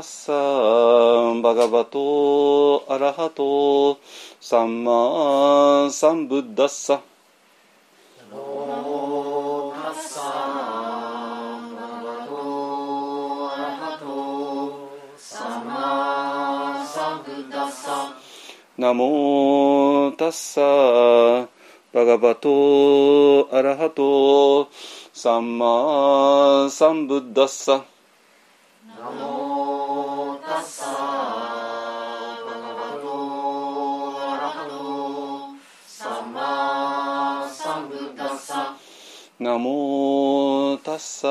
ッサバガバトアラハトサンマサンブッダッサナモタッサバガバトアラハトサンマサンブッダッサナモタッサバガバトアラハトサンマサンブッダッササ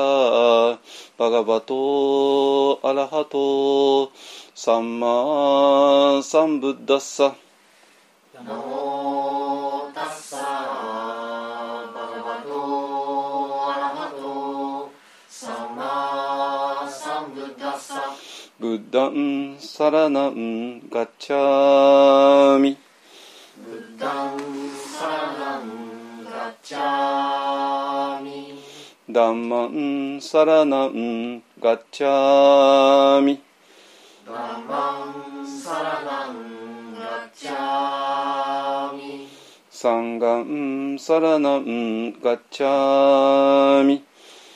バガバトアラハトサンマサンブッダッサナモタッサバガバトアラハトサンマサンブッダッサブッダンサラナンガッチャミダンマンサラナンガッチャミダンマンサラナンガッチャミサンガンサラナンガッチャミ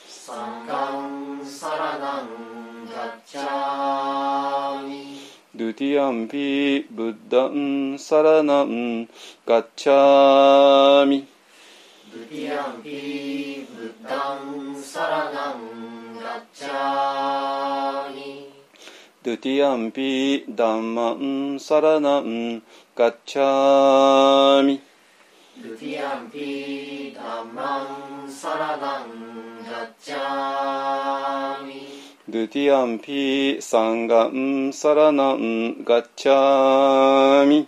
サンガンサラナンガッチャミドゥティアンピブッダンサラナンガッチャミティアンピブッダンサラナンガッチャミドゥティアンピダンマンサラナンガッチャミドゥティアンピダンマンサラナンガッチャミドゥティアンピサンガンサラナンガッチャミドゥティアンピサンガンサンガンサラナンガッチャミタティアンピブッダンサラナンガッチャミ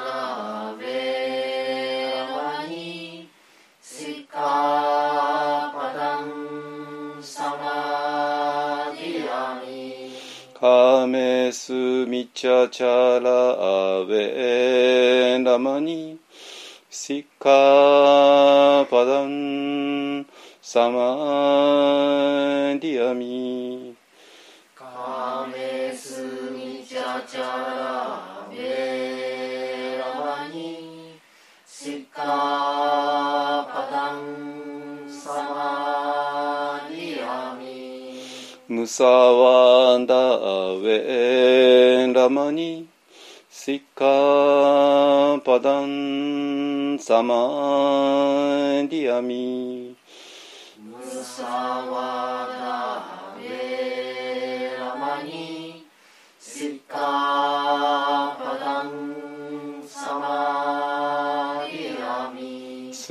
メスミチャチャラベラマニシッカパダンサマディアミカメスミチャチャラベラニシカムサワダベラマニシッカパダンサマディアミムサワダウェラマニシッカ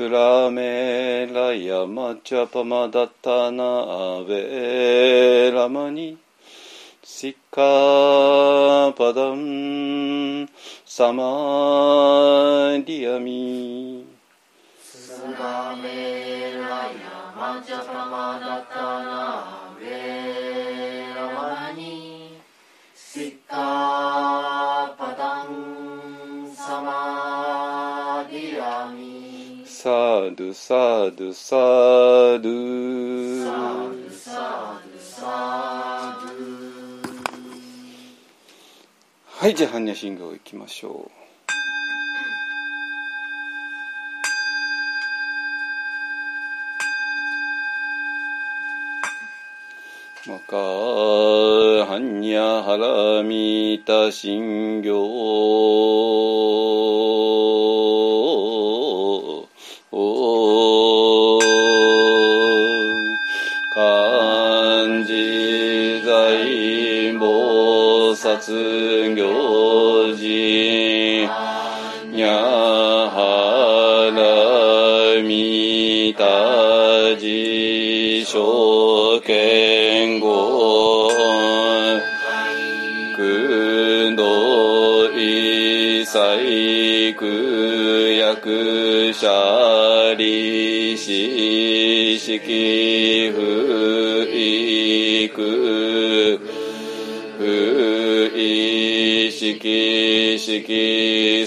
スラメラヤマチャパマダタナアベラマニシッカパダンサマディアミスラメラヤマチャパマダタナアベラマニシカサードサードサードサードサードはいじゃあ般若心経いきましょうマカハンニャハラミタ心経殺行事やはらみたじしょけんごくどいさいくやくしゃりししきふいく意識式即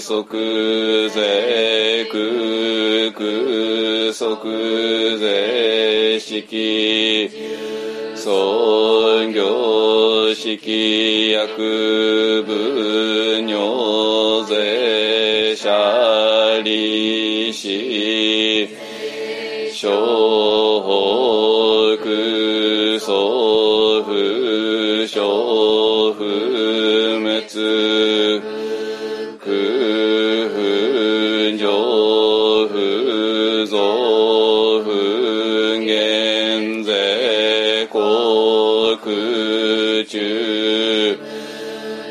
税空空即税式。創業式薬部尿税者利子。小北祖父小不滅中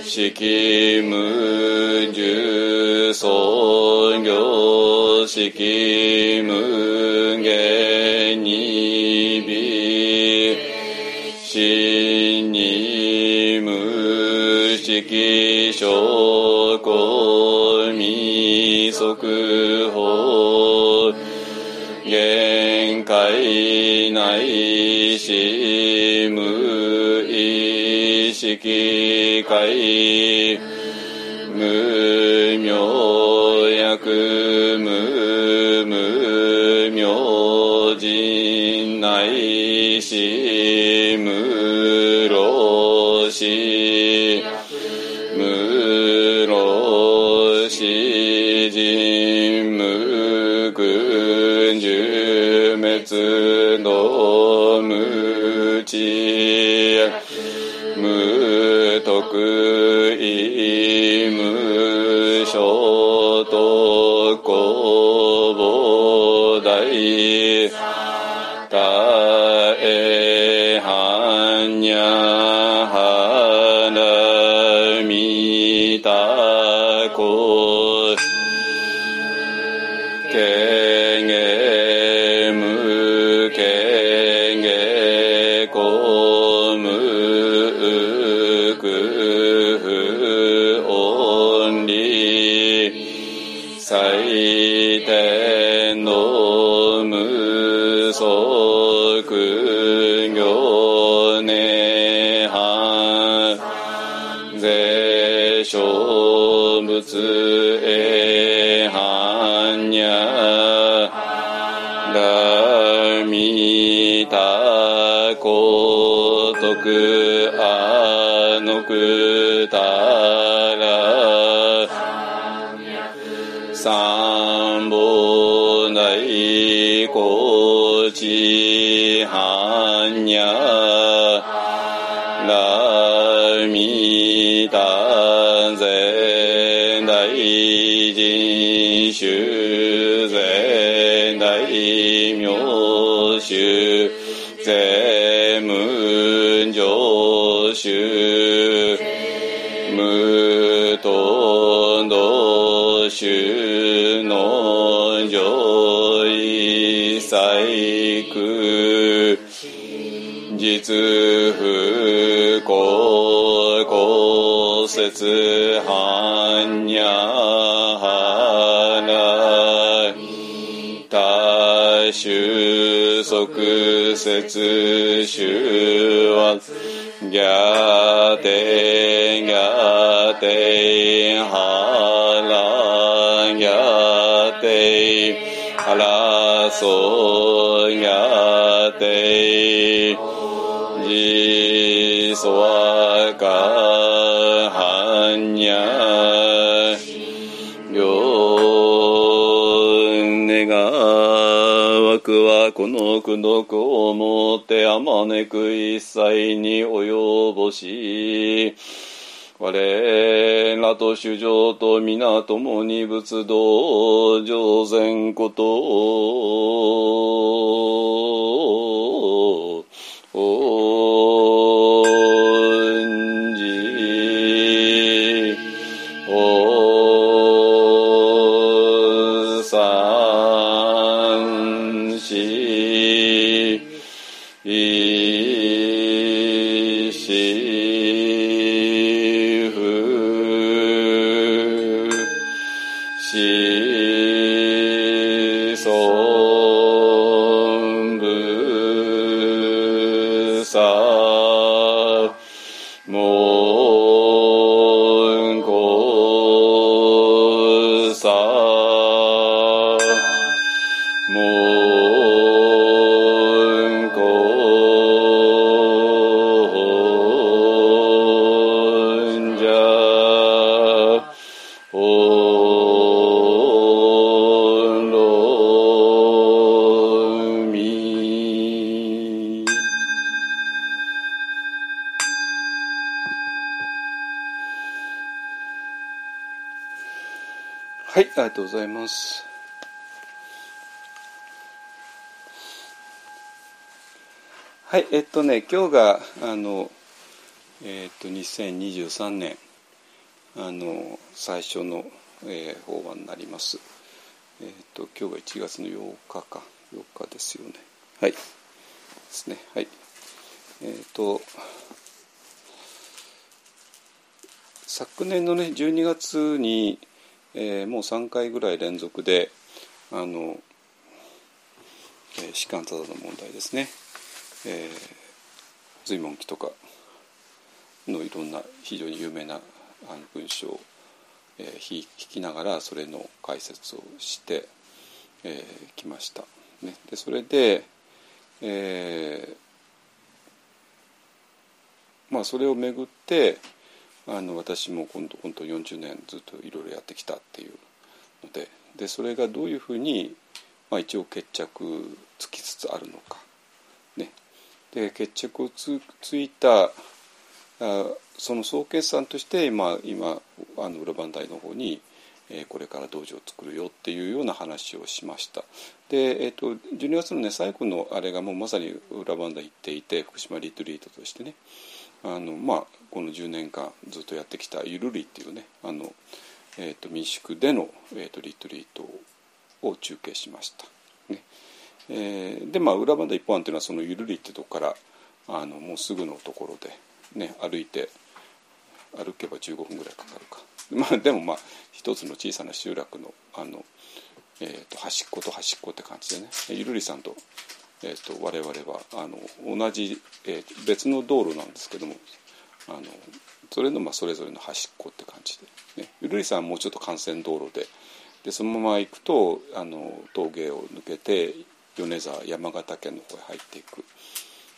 式無重創業式無限に微死に無式証拠未速報限界内し識界無明薬無無明人内心主情と皆共に仏道とうございます。はい、えっとね、今日があの、えっと2023年あの最初の、えー法案になります。えっと今日が1月の8日か8日ですよね。はい、ですね。はい。えっと昨年のね12月に、えーもう3回ぐらい連続であの、えー、士官多々の問題ですね、えー、随文記とかのいろんな非常に有名なあの文章を、えー、ひ引きながらそれの解説をしてき、えーきました。ね、でそれで、えーまあ、それをめぐってあの私も今度本当40年ずっといろいろやってきたっていうのででそれがどういうふうに、まあ、一応決着つきつつあるのか。ね、で決着をつついたあその総決算として、まあ、今あの裏番台の方に、えーこれから道場を作るよっていうような話をしました。で、えー、と12月のね最後のあれがもうまさに裏番台行っていて福島リトリートとしてね。あのまあこの10年間ずっとやってきたゆるりっていうねあの、えー、と民宿での、えー、とリトリートを中継しました。ね。えーでまあ裏番台一本案っていうのはそのゆるりってとこからあのもうすぐのところで、ね、歩いて歩けば15分ぐらいかかるか、まあ、でもまあ一つの小さな集落のあの、えー、と端っこと端っこって感じでね。ゆるりさんと,、えー、と我々はあの同じ、えー別の道路なんですけどもあのそれのまあそれぞれの端っこって感じで、ね、ゆるりさんはもうちょっと幹線道路ででそのまま行くとあの峠を抜けて米沢山形県の方へ入っていく。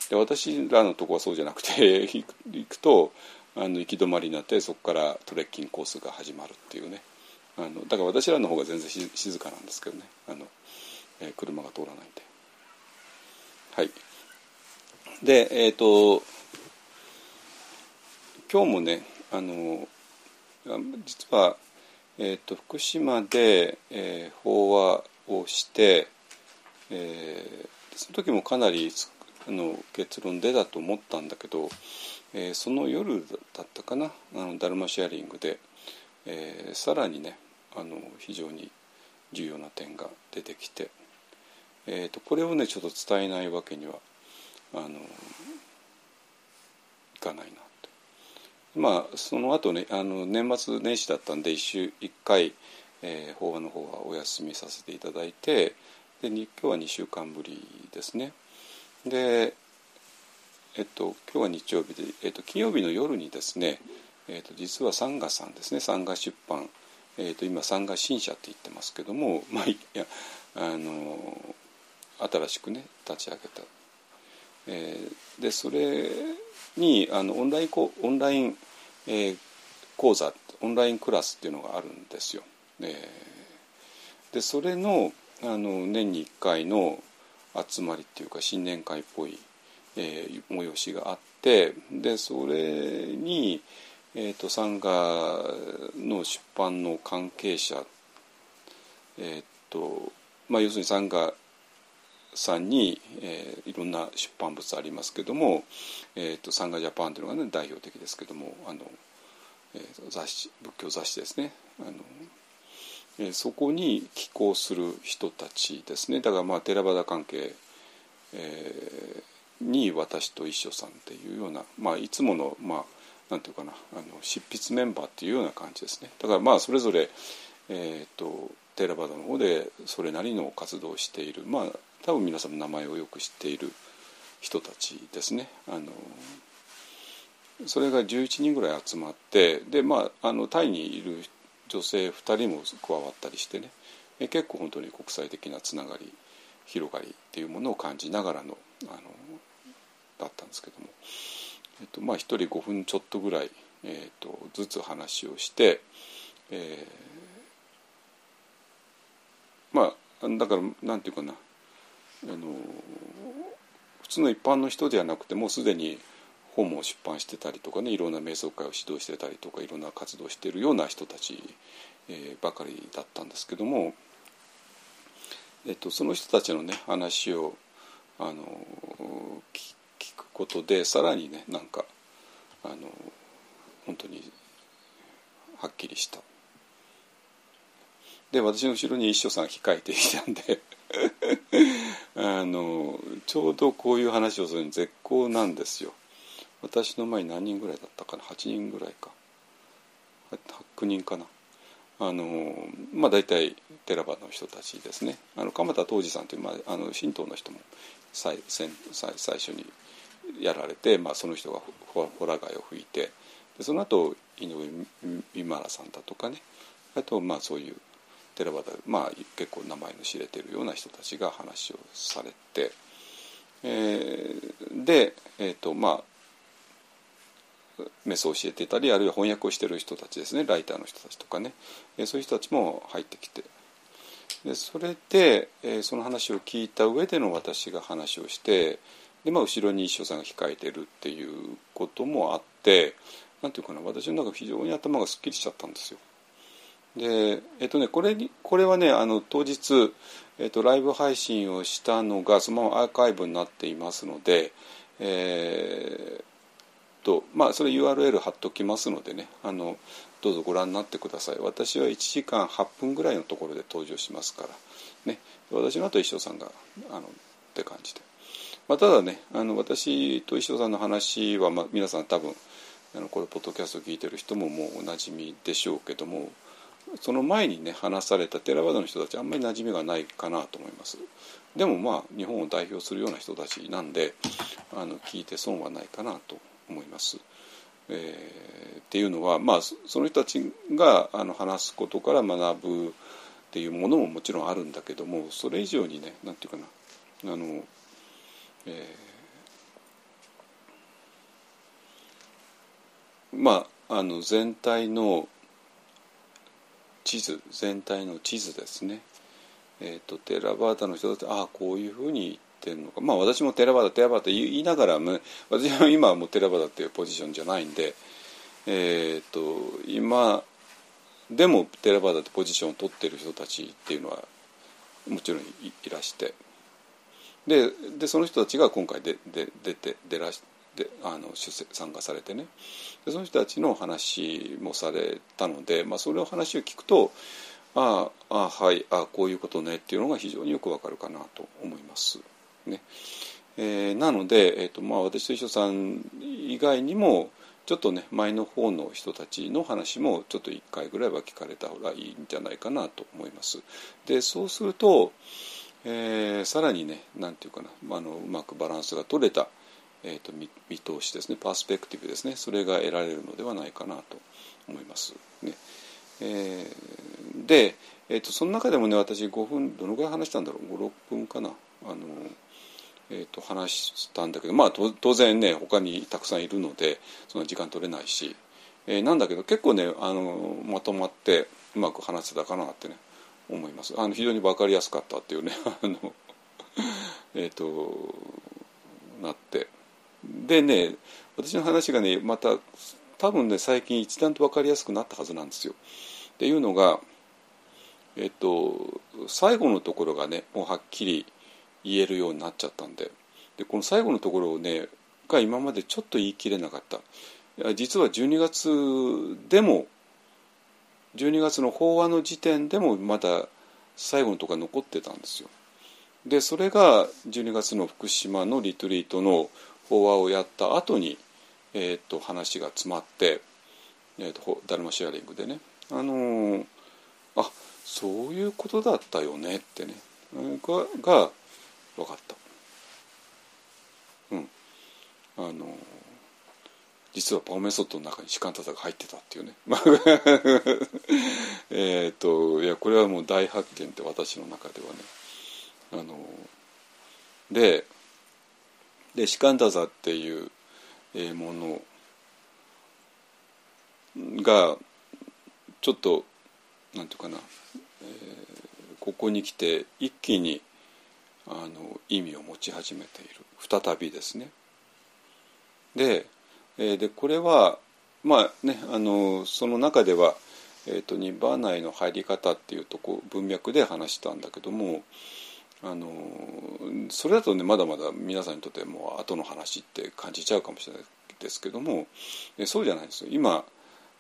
で私らのとこはそうじゃなくて 行くとあの行き止まりになってそこからトレッキングコースが始まるっていうね。あのだから私らの方が全然静かなんですけどね。あの、えー車が通らないんで。はい。でえっ、と今日もねあの実は、えー、と福島で、えー法話をして、えーその時もかなりあの結論出たと思ったんだけど、えーその夜だったかなあのダルマシェアリングで、えーさらにねあの非常に重要な点が出てきて、えー、とこれをねちょっと伝えないわけにはあのいかないなと。まあその後ねあの年末年始だったんで一週一回、えー法話の方はお休みさせていただいてで今日は2週間ぶりですね。でえっと今日は日曜日で、えっと、金曜日の夜にですね、えっと、実はサンガさんですねサンガ出版、えっと、今サンガ新社って言ってますけどもまあいやあの新しくね立ち上げた、えー、でそれにあのオンラインオンライン、えー、講座オンラインクラスっていうのがあるんですよ。えー、でそれのあの年に1回の集まりっていうか新年会っぽい、えー、催しがあってでそれに、えーと、参加の出版の関係者、えーとまあ、要するに参加さんに、えー、いろんな出版物ありますけども、えーと、サンガジャパンというのが、ね、代表的ですけどもあの、えー、雑誌仏教雑誌ですね。あの、えー、そこに寄稿する人たちですね。だからまあ寺田関係、えー、に私と一緒さんっていうような、まあ、いつものまあなんていうかなあの執筆メンバーっていうような感じですね。だからまあそれぞれ、えーと、テラバダの方でそれなりの活動をしているまあ多分皆さん名前をよく知っている人たちですね。あのそれが11人ぐらい集まってで、まあ、あのタイにいる女性2人も加わったりしてね。結構本当に国際的なつながり広がりっていうものを感じながらのあのだったんですけども、えっとまあ、1人5分ちょっとぐらい、えっと、ずつ話をして、えー、まあだからなんていうかな。あの普通の一般の人ではなくてもうすでに本も出版してたりとかねいろんな瞑想会を指導してたりとかいろんな活動してるような人たち、えー、ばかりだったんですけども、えっと、その人たちのね話をあの聞くことでさらにねなんかあの本当にはっきりした。で私の後ろに一緒さん控えていたんで あのちょうどこういう話をするに絶好なんですよ。私の前に何人ぐらいだったかな？8人ぐらいか。8人かな。あのまあ大体寺場の人たちですね。あの鎌田東司さんという、まあ、あの神道の人も最最最初にやられて、まあ、その人がホラ貝を吹いてでその後井上美原さんだとかね。あとまあそういう寺端まあ結構名前の知れてるような人たちが話をされて、えー、で、えーとまあ、メスを教えてたりあるいは翻訳をしてる人たちですねライターの人たちとかね、えー、そういう人たちも入ってきてでそれで、えー、その話を聞いた上での私が話をしてで、まあ、後ろに一緒さんが控えてるっていうこともあってなんていうかな私の中非常に頭がすっきりしちゃったんですよ。でえっとねこれにこれはねあの当日、えっと、ライブ配信をしたのがそのままアーカイブになっていますのでえー、とまあそれ URL 貼っときますのでねあのどうぞご覧になってください。私は1時間8分ぐらいのところで登場しますからね。私の後一生さんがあのって感じで、まあ、ただねあの私と一生さんの話は、まあ、皆さん多分あのこれポッドキャスト聞いてる人ももうおなじみでしょうけどもその前にね話されたテラワードの人たちあんまり馴染みがないかなと思いますでもまあ日本を代表するような人たちなんであの聞いて損はないかなと思います。えー、っていうのはまあその人たちがあの話すことから学ぶっていうものももちろんあるんだけどもそれ以上にね何て言うかなあの、えー、まああの全体の地図全体の地図ですね。えーと、テラバータの人だってああこういうふうに言ってるのかまあ私もテラバータテラバータ言いながらも私は今はもうテラバータっていうポジションじゃないんで、えーと、今でもテラバータってポジションを取ってる人たちっていうのはもちろんいらしてででその人たちが今回でで出て出らしであの出参加されてねでその人たちの話もされたので、まあ、それを話を聞くとああはいあこういうことねっていうのが非常によくわかるかなと思います。ねえー、なので、えーとまあ、私と一緒さん以外にもちょっとね前の方の人たちの話もちょっと1回ぐらいは聞かれた方がいいんじゃないかなと思います。でそうすると、えー、さらにね何て言うかなあのうまくバランスが取れたえーと、見見通しですね。パースペクティブですね。それが得られるのではないかなと思います。ね。えー、で、えーと、その中でもね私5分どのぐらい話したんだろう？56分かな、あの、えー、と話したんだけどまあ当然ね他にたくさんいるのでそんな時間取れないし、えー、なんだけど結構ねあのまとまってうまく話せたかなってね思います。あの非常に分かりやすかったっていうね あのえっ、となって。でね私の話がねまた多分ね最近一段と分かりやすくなったはずなんですよ。っていうのがえっと最後のところがねもうはっきり言えるようになっちゃったんででこの最後のところをねが今までちょっと言い切れなかった実は12月でも12月の法話の時点でもまだ最後のところが残ってたんですよ。でそれが12月の福島のリトリートの法話をやった後に、えー、と話が詰まって、えー、とダルマシェアリングでね。あのー、あそういうことだったよねってね。がが分かった。うん。あのー実はパオメソッドの中に士官タザが入ってたっていうね。えっといやこれはもう大発見って私の中ではね。あのでで士官タザっていうものがちょっとなんていうかな、えー、ここに来て一気にあの意味を持ち始めている再びですね。でえー、でこれはまあねあのその中では、えーと、ニバーナへの入り方っていうとこ文脈で話したんだけどもあのそれだとねまだまだ皆さんにとってもう後の話って感じちゃうかもしれないですけどもそうじゃないですよ今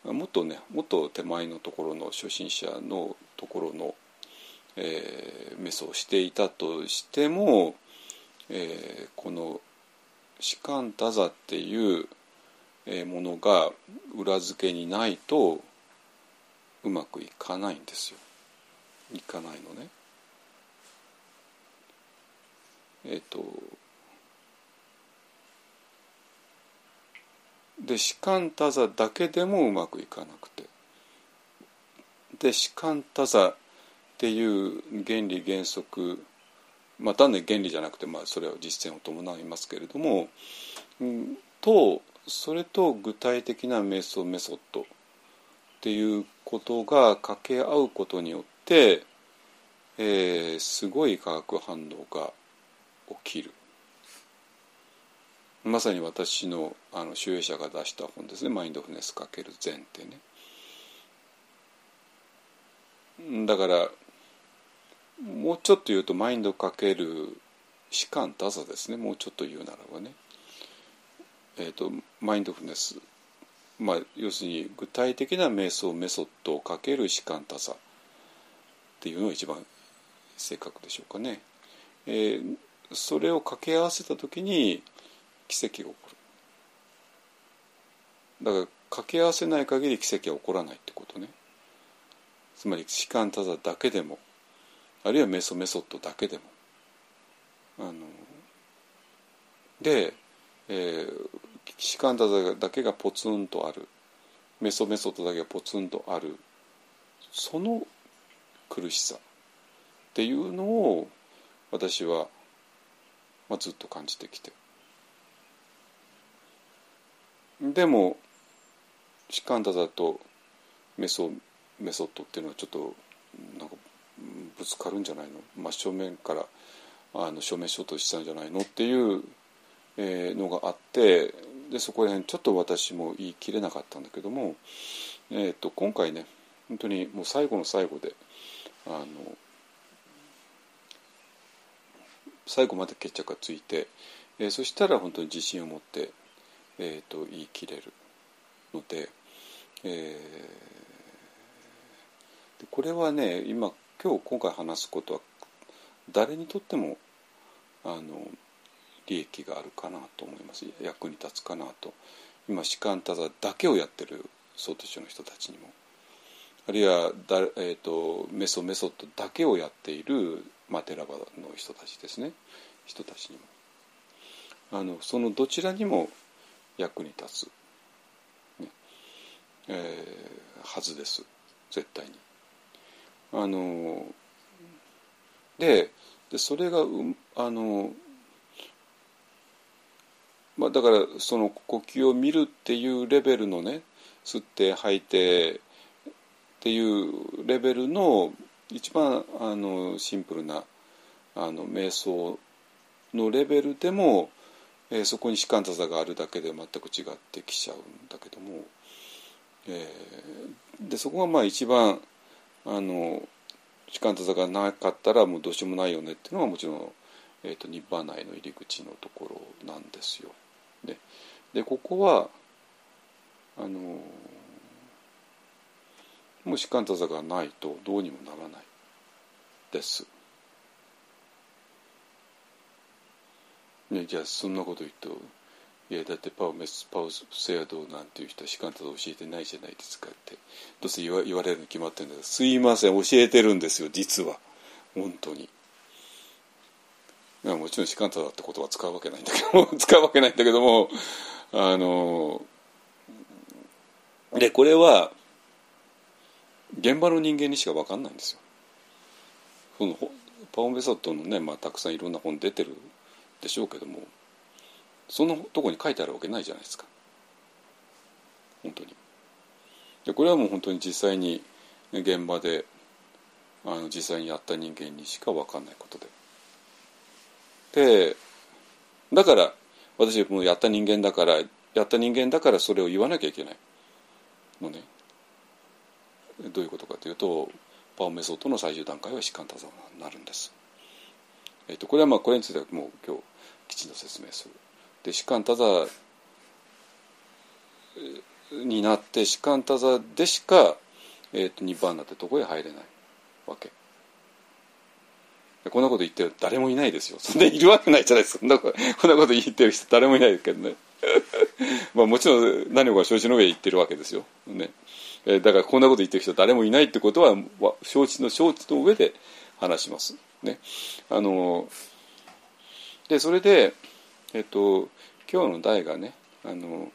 もっとねもっと手前のところの初心者のところの、えー、メスをしていたとしても、えー、この「士官多座」っていうものが裏付けにないとうまくいかないんですよ。いかないのね。えっ、とで士官多座だけでもうまくいかなくて。で士官多座っていう原理原則まあ単に原理じゃなくて、まあ、それは実践を伴いますけれども、うん、とそれと具体的な瞑想メソッドっていうことが掛け合うことによって、えー、すごい化学反応が起きる。まさに私のあの集英者が出した本ですね「マインドフネスかける禅」ってね。だからもうちょっと言うとマインドかける士官多さですね。もうちょっと言うならばね。えーと、マインドフネス、まあ、要するに具体的な瞑想メソッドをかける士官多さっていうのが一番正確でしょうかね。えー、それを掛け合わせた時に奇跡が起こる。だから掛け合わせない限り奇跡は起こらないってことね。つまり士官多座だけでもあるいはメソメソッドだけでも。あので、えー、士官だだけがポツンとあるメソメソッドだけがポツンとあるその苦しさっていうのを私は、まあ、ずっと感じてきて。でも士官だだとメソメソッドっていうのはちょっとなんかぶつかるんじゃないの？真正面からあの証明しようとしたんじゃないの？っていうえのがあってでそこら辺ちょっと私も言い切れなかったんだけども、えー、と今回ね本当にもう最後の最後であの最後まで決着がついて、えー、そしたら本当に自信を持って、えー、と言い切れるので,、えー、これはね今今日今回話すことは誰にとってもあの利益があるかなと思います。役に立つかなと。今士官多座だけをやってる総統の人たちにも。あるいはだ、えーと、メソメソッドだけをやっている、まあ、テラバの人たちですね。人たちにも。あのそのどちらにも役に立つ、ねえー、はずです。絶対に。あのででそれがうあのまあだからその呼吸を見るっていうレベルのね吸って吐いてっていうレベルの一番あのシンプルなあの瞑想のレベルでも、えーそこに士官多座があるだけで全く違ってきちゃうんだけども、えーでそこがまあ一番あの士官多座がなかったらもうどうしようもないよねっていうのがもちろん、えー、とニッバーナへの入り口のところなんですよ。ででここはあのもう士官多座がないとどうにもならないです。ね、じゃあそんなこと言うと「いやだってパウメスパウセアドなんていう人は士官多座教えてないじゃないですか」ってどうせ言わ言われるに決まってるんだけどすいません教えてるんですよ実は本当に。もちろん士官多座って言葉使うわけないんだけども 使うわけないんだけどもあのでこれは現場の人間にしか分かんないんですよ。そのパオン・ベソットのね、まあ、たくさんいろんな本出てるでしょうけどもそのとこに書いてあるわけないじゃないですか本当に。でこれはもう本当に実際に現場であの実際にやった人間にしか分かんないことで。でだから私もやった人間だからやった人間だからそれを言わなきゃいけないのね。どういうことかというとパオメソッドの最終段階は士官多座になるんです。えっとこれはまあこれについてはもう今日きちんと説明する。で士官多座になって士官多座でしか、えっとニッバーナってとこへ入れないわけ。こんなこと言ってる誰もいないですよ。そんないるわけないじゃないですか。そんなこんなこと言ってる人誰もいないですけどね。まあもちろん何もか承知の上言ってるわけですよ。ね。えだからこんなこと言ってる人誰もいないってことは承知の承知の上で話します。ね。あのでそれでえっ、と今日の題がねあの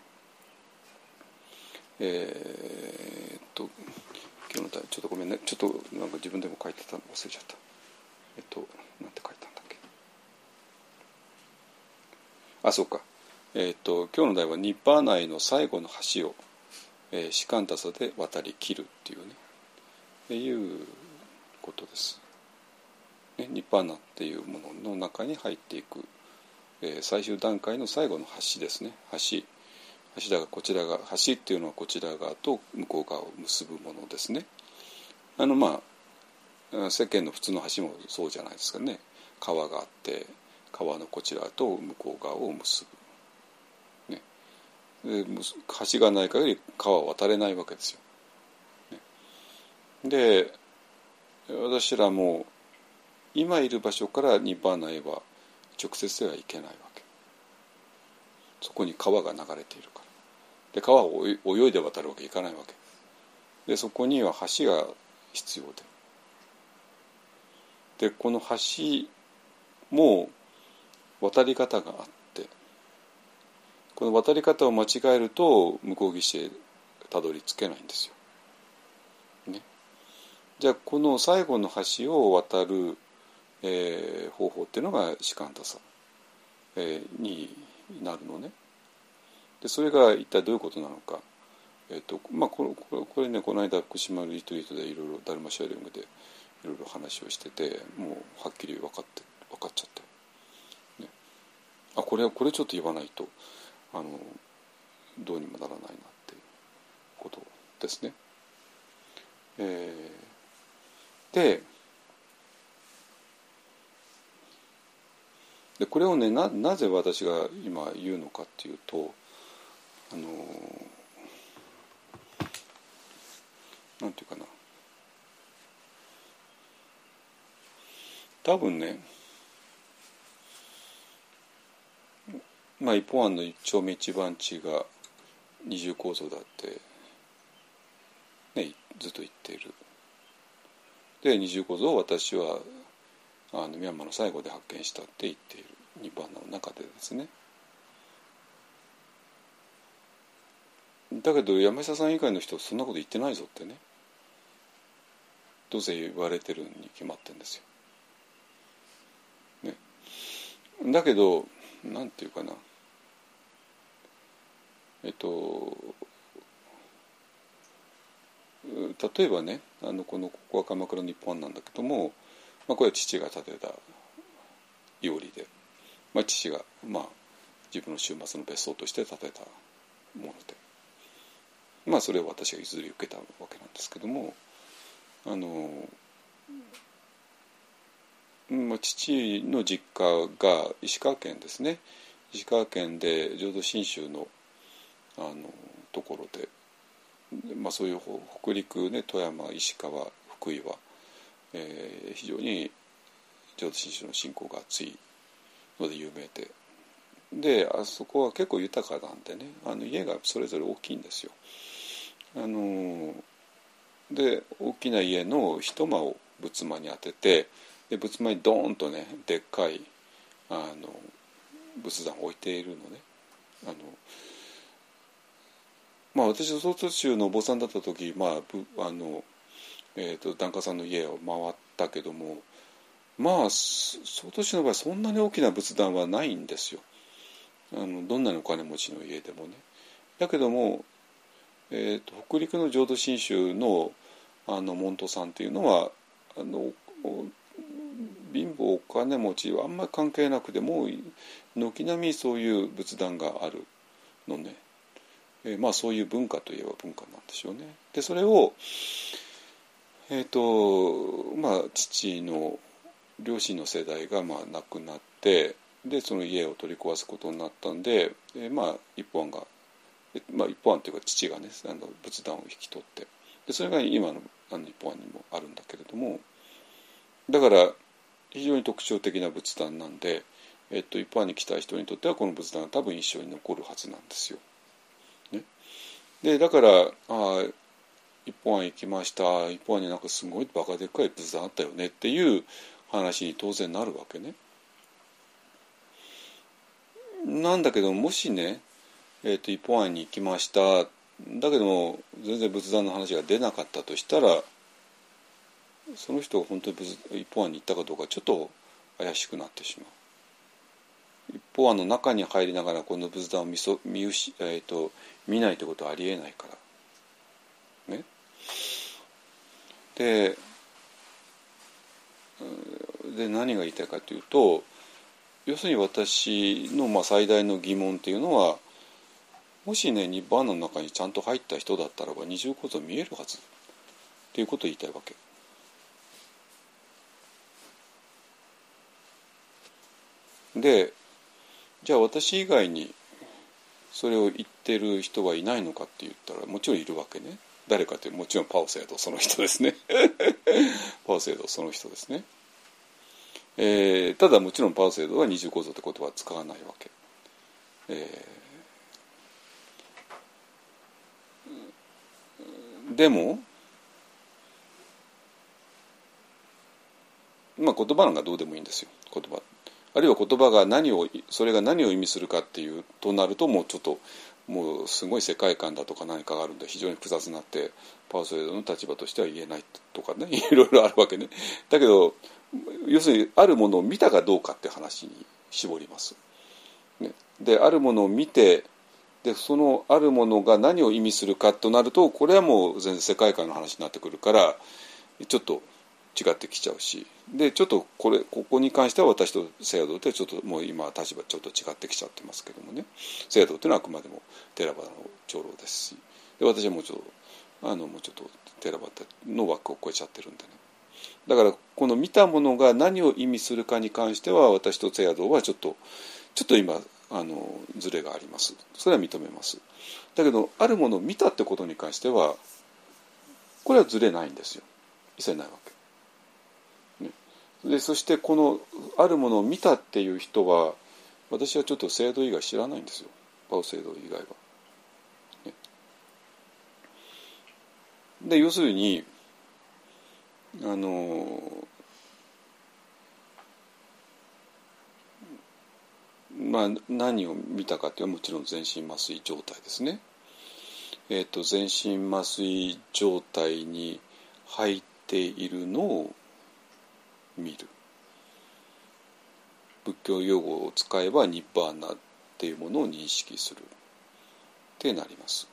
えーっと今日の題ちょっとごめんねちょっとなんか自分でも書いてたの忘れちゃった。えっとなんて書いたんだっけ。あそうか。えっと今日の題はニッパーナへの最後の橋をえ、士官多さで渡り切るっていうねっていうことです。ね、ニッパーナっていうものの中に入っていく、えー最終段階の最後の橋ですね橋橋だがこちらが橋っていうのはこちら側と向こう側を結ぶものですね。あのまあ世間の普通の橋もそうじゃないですかね川があって川のこちらと向こう側を結ぶ。橋がない限り川は渡れないわけですよ。で私らも今いる場所からニッバーナへは直接では行けないわけ。そこに川が流れているから。で川を泳いで渡るわけいかないわけ。でそこには橋が必要で。でこの橋も渡り方があってこの渡り方を間違えると向こう岸へたどり着けないんですよ。ね、じゃあこの最後の橋を渡る、えー方法っていうのが士官多さ、えーになるのね。でそれが一体どういうことなのか。えーとまあ、これこれねこの間福島リトリートでいろいろダルマシェアリングでいろいろ話をしててもうはっきり分かって分かっちゃって、ね、あこれはこれちょっと言わないとあのどうにもならないなっていうことですね。えーででこれをねななぜ私が今言うのかっていうとあのなんていうかな多分ねまあ一本案の一丁目一番地が二重構造だってねずっと言っている。で二重構造を私はあのミャンマーの最後で発見したって言っている。ニバーナの中でですね。だけど山下さん以外の人はそんなこと言ってないぞってね。どうせ言われてるに決まってんですよ。ね。だけどなんていうかな。えっと例えばねあのこのここは鎌倉の一本なんだけども、まあ、これは父が建てた料理で、まあ、父が、まあ、自分の週末の別荘として建てたもので、まあ、それを私が譲り受けたわけなんですけどもあの、まあ、父の実家が石川県ですね。石川県で浄土真宗のあのところでまあ、そういう北陸ね富山石川福井は、えー、非常に浄土真宗の信仰が厚いので有名でであそこは結構豊かなんでねあの家がそれぞれ大きいんですよ。あので大きな家の一間を仏間に当ててで仏間にドーンとねでっかいあの仏壇を置いているのね。あのまあ私は曹州のお坊さんだった時まああの、えーと、檀家さんの家を回ったけどもまあ曹洞宗の場合そんなに大きな仏壇はないんですよあのどんなにお金持ちの家でもね。だけども、えーと、北陸の浄土真宗のあの門徒さんっていうのはあの貧乏お金持ちはあんまり関係なくても軒並みそういう仏壇があるのね。えー、まあそういう文化といえば文化なんでしょうね。でそれをえ、ー、とまあ父の両親の世代がまあ亡くなってでその家を取り壊すことになったんで、えー、まあ一本が、まあ、一本というか父がねあの仏壇を引き取ってでそれが今のあの一本にもあるんだけれどもだから非常に特徴的な仏壇なんで、えっと、一般に来た人にとってはこの仏壇は多分一生に残るはずなんですよ。でだからあ一本案行きました一本案になんかすごいバカでっかい仏壇あったよねっていう話に当然なるわけね。なんだけどもしね、えーと、一本案に行きましただけども全然仏壇の話が出なかったとしたらその人が本当に一本案に行ったかどうかちょっと怪しくなってしまう。一方あの中に入りながらこの仏壇を見そ見失、えーと、見ないってことはありえないから。ね？でで何が言いたいかというと要するに私のまあ最大の疑問っていうのはもしねニッバーナの中にちゃんと入った人だったらば二重構造見えるはずっていうことを言いたいわけ。でじゃあ私以外にそれを言ってる人はいないのかって言ったらもちろんいるわけね。誰かってもちろんパオセイドその人ですね。パオセイドその人ですね、えー、ただもちろんパオセイドは二重構造って言葉は使わないわけ、えー、でもまあ言葉なんかどうでもいいんですよ。言葉。あるいは言葉が何をそれが何を意味するかっていうとなるともうちょっともうすごい世界観だとか何かがあるんで非常に複雑になってパーソレードの立場としては言えないとかねいろいろあるわけねだけど要するにあるものを見たかどうかって話に絞ります。ね、であるものを見てでそのあるものが何を意味するかとなるとこれはもう全然世界観の話になってくるからちょっと違ってきちゃうし。でちょっとこれここに関しては私と聖ドってちょっともう今立場ちょっと違ってきちゃってますけどもね。聖ドっていうのはあくまでもテラバの長老ですし。で私はもうちょっとあのもうちょっとテラバの枠を超えちゃってるんでね。だからこの見たものが何を意味するかに関しては私と聖ドはちょっとちょっと今あのズレがあります。それは認めます。だけどあるものを見たってことに関してはこれはズレないんですよ。一切ないわけ。でそしてこのあるものを見たっていう人は私はちょっと制度以外知らないんですよパオ制度以外は。ね、で要するにあのまあ何を見たかっていうのはもちろん全身麻酔状態ですね。えーと、と全身麻酔状態に入っているのを見る仏教用語を使えばニッバーナっていうものを認識するってなります。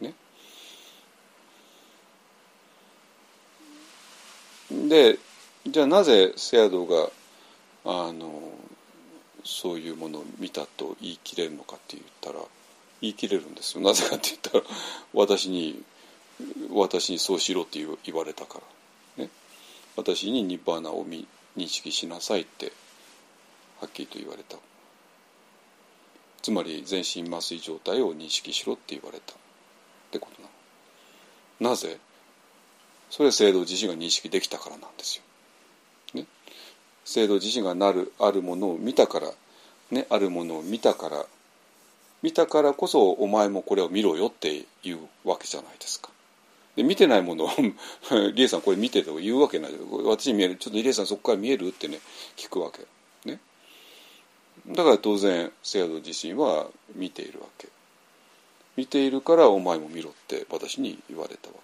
ね。でじゃあなぜセアドがあのそういうものを見たと言い切れるのかって言ったら言い切れるんですよなぜかって言ったら私に私にそうしろって言われたから私にニッバーナを認識しなさいってはっきりと言われた。つまり全身麻酔状態を認識しろって言われた。ってことなの。なぜ？それは制度自身が認識できたからなんですよ、ね、制度自身がなるあるものを見たからね？あるものを見たから。見たからこそお前もこれを見ろよっていうわけじゃないですか。で見てないものを リエさんこれ見てと言うわけない。私に見える。ちょっとリエさんそこから見える？ってね聞くわけ。ね。だから当然セアド自身は見ているわけ。見ているからお前も見ろって私に言われたわ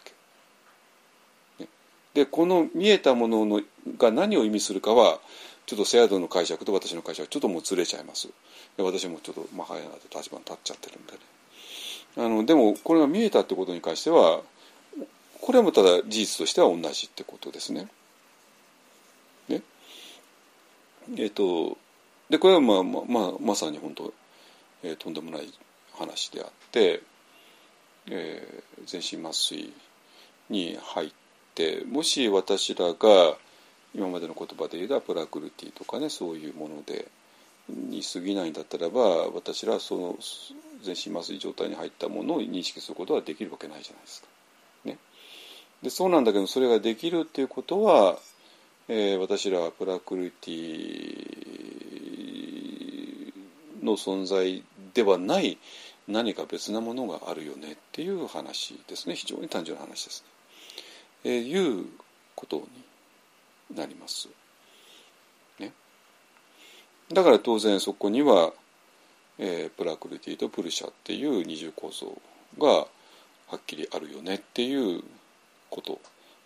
け。でこの見えたもののが何を意味するかはちょっとセアドの解釈と私の解釈ちょっともうずれちゃいます。私もちょっとまあ早いなって立場に立っちゃってるんでね。あのでもこれが見えたってことに関してはこれもただ事実としては同じってことですね。ねえっ、ー、とでこれはまあまあまさに本当、えー、とんでもない話であって、えー、全身麻酔に入ってもし私らが今までの言葉で言えばプラクルティとかねそういうものでに過ぎないんだったらば私らその全身麻酔状態に入ったものを認識することはできるわけないじゃないですか。でそうなんだけどそれができるっていうことは、えー、私らはプラクルティの存在ではない何か別なものがあるよねっていう話ですね非常に単純な話ですね。えー、いうことになります。ね、だから当然そこには、えー、プラクルティとプルシャっていう二重構造がはっきりあるよねっていうこと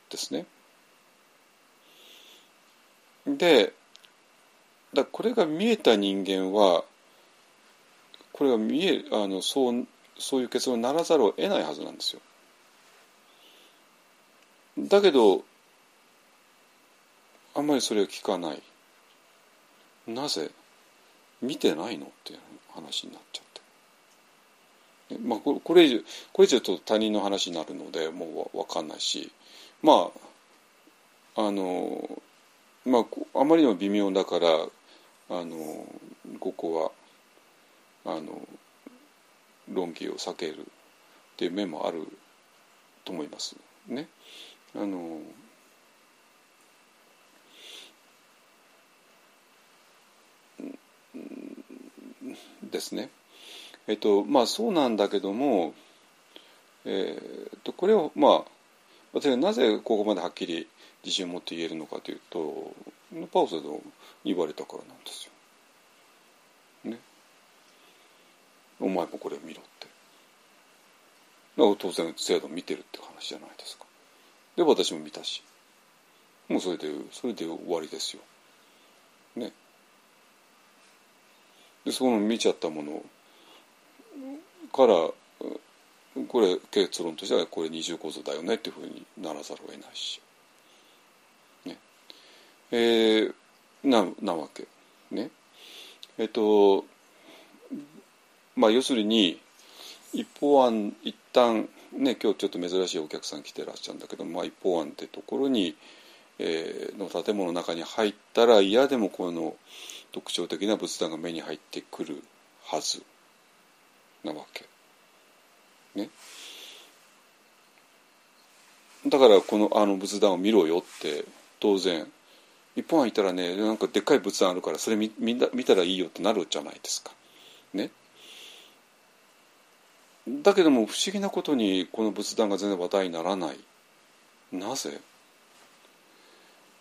ですね。でだこれが見えた人間はこれが見えあのそうそういう結論にならざるを得ないはずなんですよ。だけどあんまりそれを聞かないなぜ見てないの？っていう話になっちゃってまあこれ以上これ以上と他人の話になるのでもう分かんないしまああのまああまりにも微妙だからあのここはあの論議を避けるっていう面もあると思いますね。あのですね。えっとまあそうなんだけども、えー、とこれをまあ私がなぜここまではっきり自信を持って言えるのかというとパウセド言われたからなんですよ。ね。お前もこれを見ろって。だから当然制度見てるって話じゃないですか。で私も見たしもうそれでそれで終わりですよ。ね。でその見ちゃったものをからこれ結論としてはこれ二重構造だよねっていうふうにならざるを得ないし、ね。えー、ななわけ。ね。えっ、とまあ要するに一方案一旦ね今日ちょっと珍しいお客さん来てらっしゃるんだけど、まあ、一方案ってところに、えー、の建物の中に入ったら嫌でもこの特徴的な仏壇が目に入ってくるはず。なわけ。ね？だからこのあの仏壇を見ろよって当然一本入ったらねなんかでっかい仏壇あるからそれ見見見たらいいよってなるじゃないですか。ね？だけども不思議なことにこの仏壇が全然話題にならない。なぜ？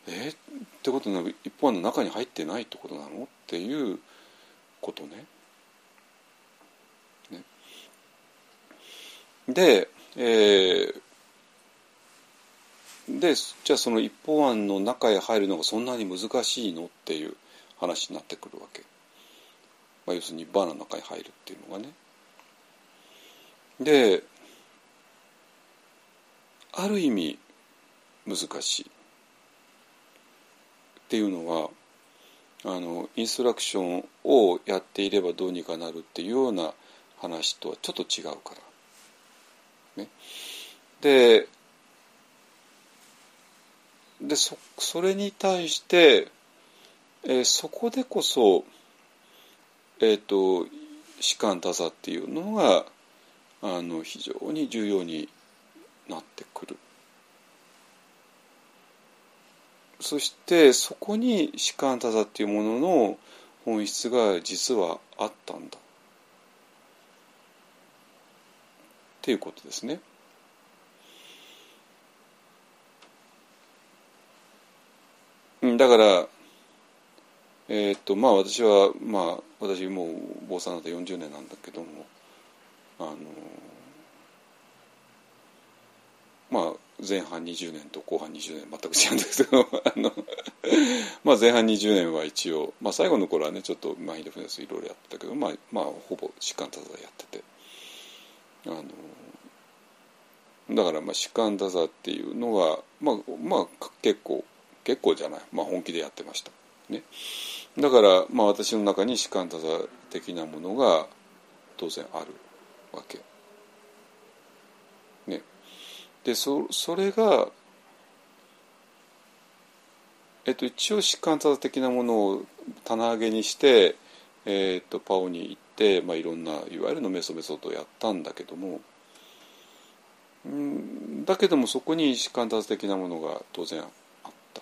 え？ってことな一方の中に入ってないってことなの？っていうこと。ねで,、えー、でじゃあその一方案の中へ入るのがそんなに難しいのっていう話になってくるわけ、まあ、要するにバーナの中に入るっていうのがねである意味難しいっていうのはあのインストラクションをやっていればどうにかなるっていうような話とはちょっと違うから。ね、ででそそれに対して、えー、そこでこそ、えーと、士官多座っていうのがあの非常に重要になってくる。そしてそこに士官多座っていうものの本質が実はあったんだっていうことですね。だからえー、っとまあ私はまあ私もう坊さんだった40年なんだけどもあのまあ前半20年と後半20年全く違うんですけど あのまあ前半20年は一応、まあ、最後の頃はねちょっとマインドフルネスいろいろやってたけどまあまあほぼ疾患多座やっててあのだからまあ疾患多座っていうのはまあまあ結構結構じゃない、まあ、本気でやってました、ね、だから、まあ、私の中に士官多座的なものが当然あるわけ。ね、でそそれが、えっと、一応士官多座的なものを棚上げにして、えっと、パオに行って、まあ、いろんないわゆるのメソメソとやったんだけどもだけどもそこに士官多座的なものが当然あった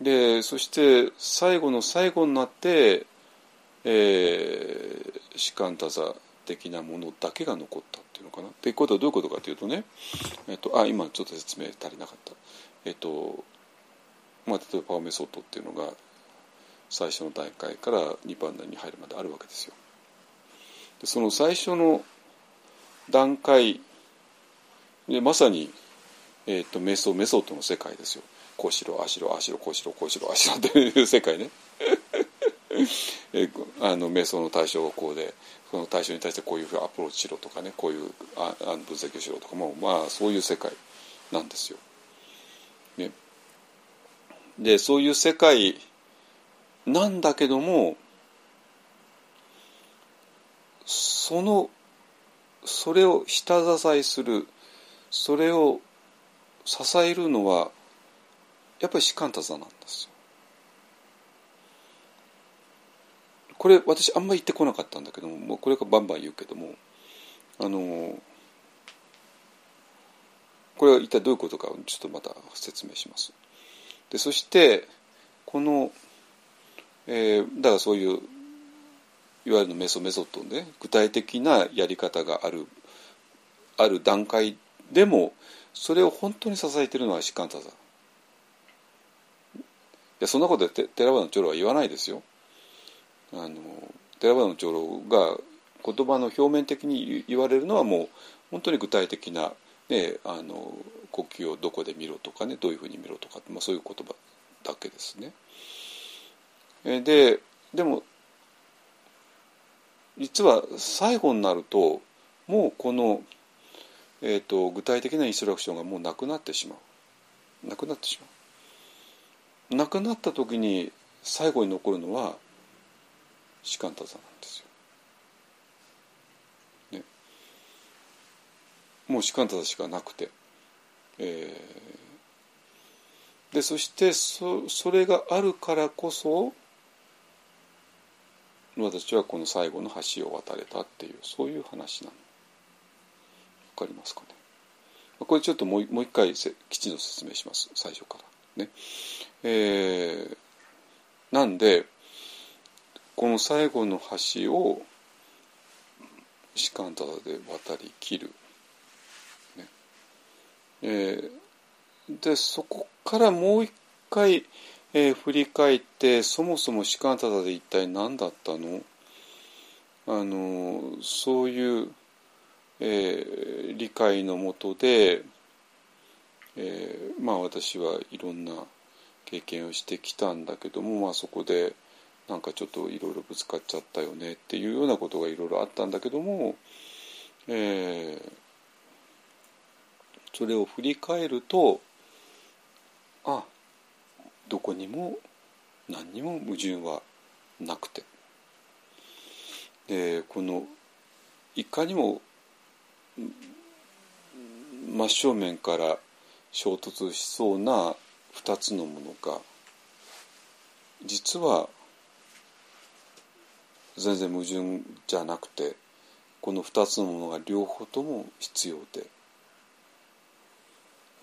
でそして最後の最後になって、えー、士官多座的なものだけが残ったっていうのかな。っていうことはどういうことかというとね、えっと、あ今ちょっと説明足りなかった。えっとまあ、例えばパワーメソッドっていうのが最初の段階から2番台に入るまであるわけですよ。その最初の段階でまさに、えっと、メソメソッドの世界ですよ。こうしろあしろあしろこうしろこうしろあしろっていう 世界ね えあの瞑想の対象がこうでその対象に対してこういうふうにアプローチしろとかねこういうああの分析をしろとかもまあそういう世界なんですよ。ね、でそういう世界なんだけどもそのそれを下支えするそれを支えるのはやっぱり士官多座なんですよ。これ私あんまり言ってこなかったんだけどももうこれからバンバン言うけどもあのこれは一体どういうことかちょっとまた説明します。でそしてこの、えー、だからそういういわゆるメソメソッドで、ね、具体的なやり方があるある段階でもそれを本当に支えているのは士官多座やそんなことで寺場の長老は言わないですよ。あの寺場の長老が言葉の表面的に言われるのはもう本当に具体的な、ね、あの呼吸をどこで見ろとかねどういうふうに見ろとか、まあ、そういう言葉だけですね。ででも実は最後になるともうこの、えーと具体的なインストラクションがもうなくなってしまうなくなってしまう。亡くなった時に最後に残るのは士官多座なんですよ。ね、もう士官多座しかなくて、えー、でそしてそそれがあるからこそ私はこの最後の橋を渡れたっていうそういう話なの。わかりますかね？これちょっともう一回きちんと説明します。最初から。ね。えー、なんでこの最後の橋を士官ただで渡り切る、ね。えー、でそこからもう一回、えー、振り返ってそもそも士官ただで一体何だったの？あのそういう、えー、理解のもとでえー、まあ私はいろんな経験をしてきたんだけども、まあ、そこでなんかちょっといろいろぶつかっちゃったよねっていうようなことがいろいろあったんだけども、えー、それを振り返るとあどこにも何にも矛盾はなくて。でこのいかにも真正面から衝突しそうな2つのものが実は全然矛盾じゃなくてこの2つのものが両方とも必要で、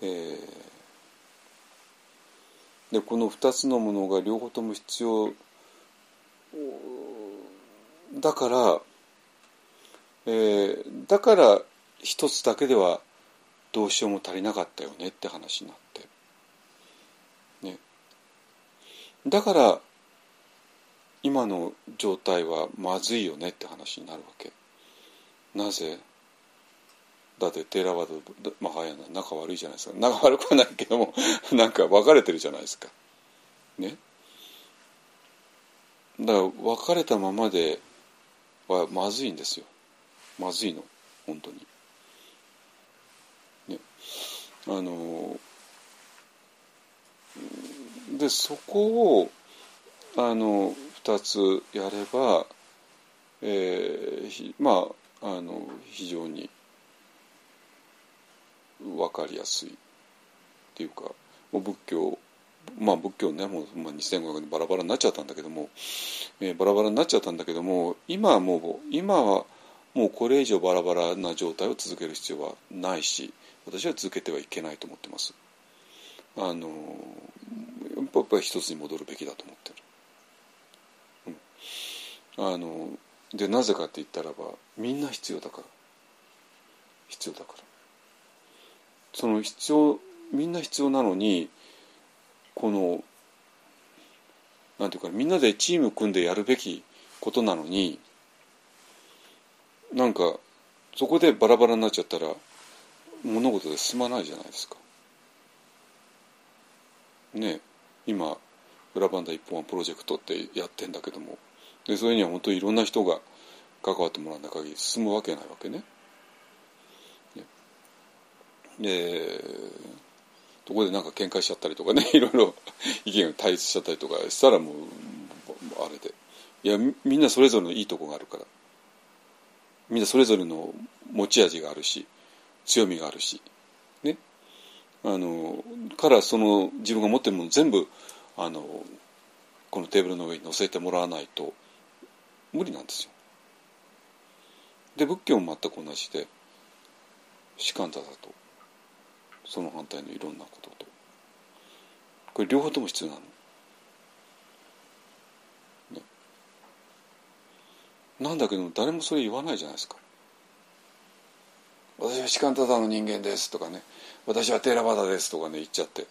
えー、でこの2つのものが両方とも必要。だから、えー、だから一つだけではどうしようも足りなかったよねって話になって、ね、だから今の状態はまずいよねって話になるわけ。なぜ？だってテラワードマハヤナ仲悪いじゃないですか。仲悪くはないけども なんか別れてるじゃないですか。ね。だから別れたままではまずいんですよ。まずいの。本当に。ね。あのでそこをあの2つやれば、えー、まああの非常に分かりやすいっていうかもう仏教まあ仏教ねもう、まあ、2500年バラバラになっちゃったんだけども、えー、バラバラになっちゃったんだけども今はもう今はもうこれ以上バラバラな状態を続ける必要はないし私は続けてはいけないと思ってます。あのやっぱり一つに戻るべきだと思ってる。うんあのでなぜかって言ったらばみんな必要だから必要だからその必要みんな必要なのにこのなんていうかみんなでチーム組んでやるべきことなのになんかそこでバラバラになっちゃったら物事で進まないじゃないですか。ね今裏バンダ一本はプロジェクトってやってんだけどもでそれには本当にいろんな人が関わってもらわない限り進むわけないわけね。でそこでなんか喧嘩しちゃったりとかね いろいろ意見が対立しちゃったりとかしたらもうあれで。いやみんなそれぞれのいいとこがあるから。みんなそれぞれの持ち味があるし強みがあるし。ね。あのからその自分が持ってるもの全部あのこのテーブルの上に乗せてもらわないと無理なんですよ。で仏教も全く同じで士官座だと。その反対のいろんなことと。これ両方とも必要なの。ね、なんだけど誰もそれ言わないじゃないですか。私は士官座の人間ですとかね。私はテーラバダですとかね言っちゃって。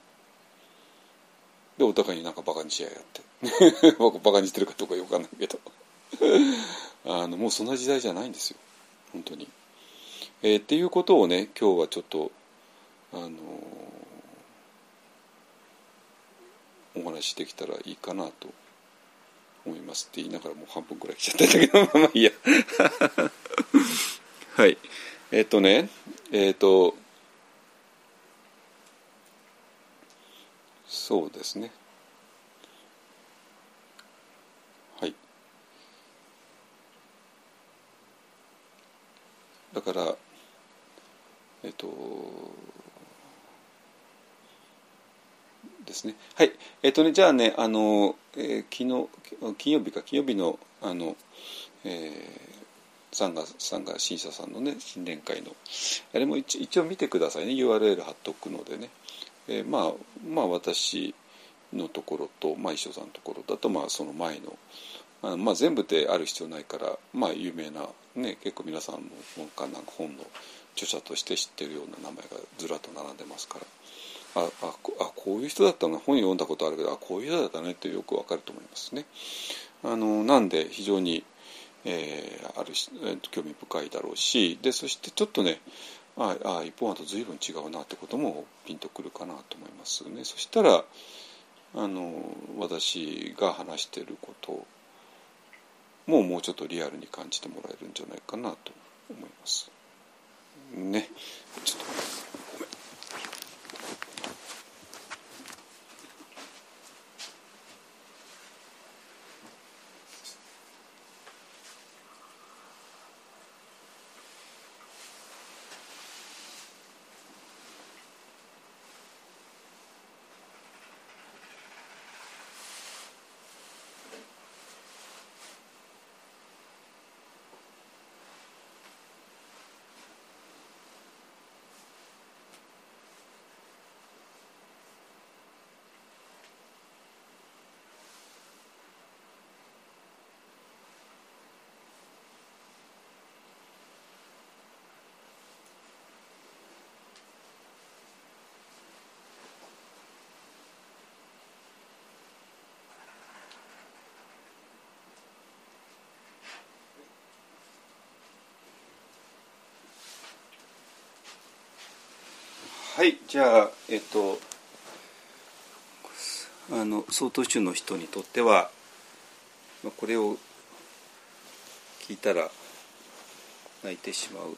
でお互いになんかバカにし合いやって。僕バカにしてるかどうかよくわかんないけど。あのもうそんな時代じゃないんですよ。本当に。えー、っていうことをね今日はちょっとあの、お話しできたらいいかなと思いますって言いながらもう半分くらい来ちゃったんだけどまあいいや。はい。えっ、ー、とねえっ、とそうですね。はい。だからえっとですね。はい。えっとねじゃあねあの、えー、昨日金曜日か。金曜日のあのえーサンガサンガ審査さんのね新年会の。あれも一一応見てくださいね。URL 貼っとくのでね、えー、まあまあ私のところと、まあ、衣装さんのところだと、まあ、その前の。あまあ、全部である必要ないから、まあ、有名な、ね、結構皆さんも本かなんか本の著者として知ってるような名前がずらっと並んでますから。ああこういう人だったの本読んだことあるけどあこういう人だったねってよくわかると思いますね。あのなんで非常に、えー、あるし興味深いだろうしでそしてちょっとねああ一本あと随分違うなってこともピンとくるかなと思いますね。そしたらあの私が話していることももうちょっとリアルに感じてもらえるんじゃないかなと思います。ねちょっとはいじゃあえっとあの曹洞宗の人にとってはこれを聞いたら泣いてしまう。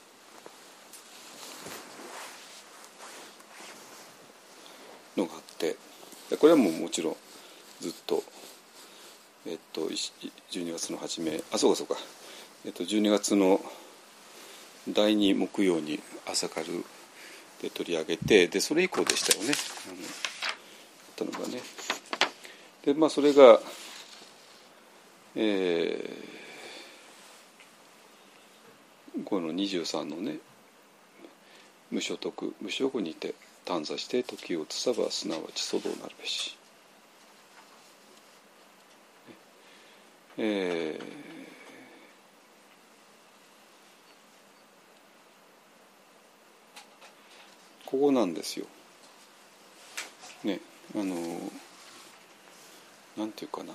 のがあってこれはもうもちろんずっとえっと12月の初めあそうかそうか。えっと12月の第2木曜に朝からで取り上げてでそれ以降でしたよね。あのったのがね。でまあそれがえー、この23のね無所得無所得にて短座して時を移さばすなわち祖道なるべし。えーここなんですよ。ねあのなんていうかな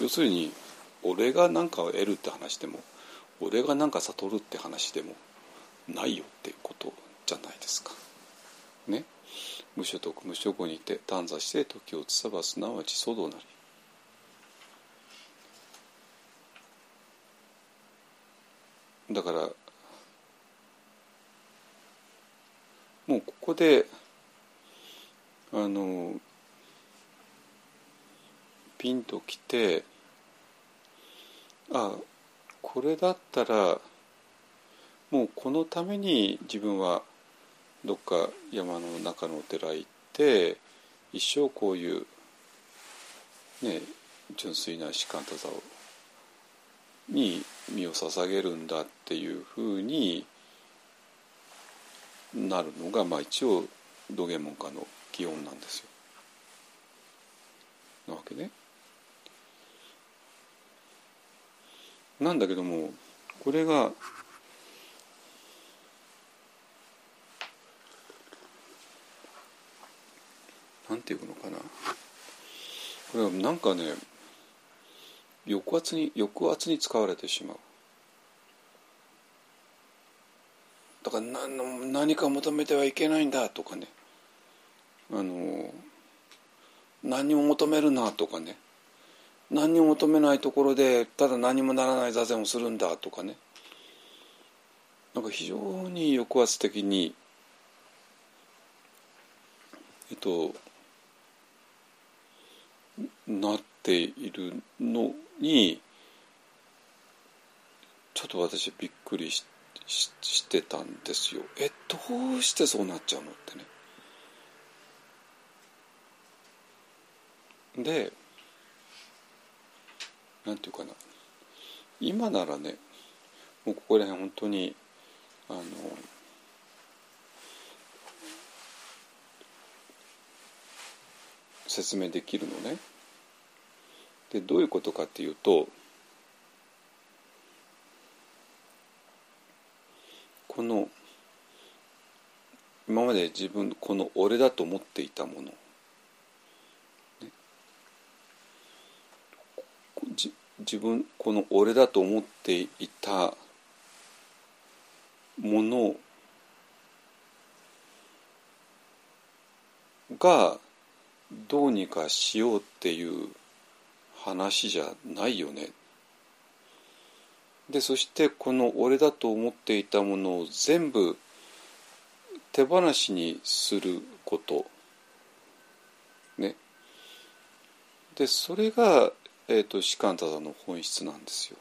要するに俺が何かを得るって話でも俺が何か悟るって話でもないよってことじゃないですか。ね無所得無所後にて短座して時を移さばすなわち祖道なり。だからもうここであのピンときてあこれだったらもうこのために自分はどっか山の中のお寺行って一生こういうね純粋な士官多座をに身を捧げるんだっていうふうになるのが、まあ、一応土下門下の基本なんですよ。なわけね。なんだけどもこれがなんていうのかなこれはなんかね抑圧に抑圧に使われてしまう。だから何何か求めてはいけないんだとかね。あの何も求めるなとかね。何も求めないところでただ何もならない座禅をするんだとかね。なんか非常に抑圧的にえっとなっているのにちょっと私びっくりしししてたんですよ。えどうしてそうなっちゃうのってね。でなんていうかな今ならねもうここら辺本当にあの説明できるのね。でどういうことかっていうとこの今まで自分この俺だと思っていたもの、自分この俺だと思っていたものがどうにかしようっていう話じゃないよね。でそしてこの俺だと思っていたものを全部手放しにすること。ね。でそれが、えーと、士官多座の本質なんですよ。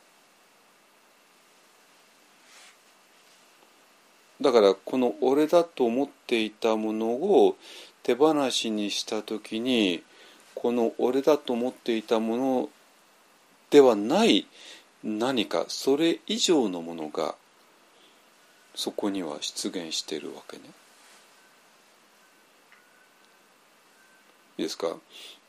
だからこの俺だと思っていたものを手放しにした時にこの俺だと思っていたものではない何かそれ以上のものがそこには出現しているわけね。いいですか？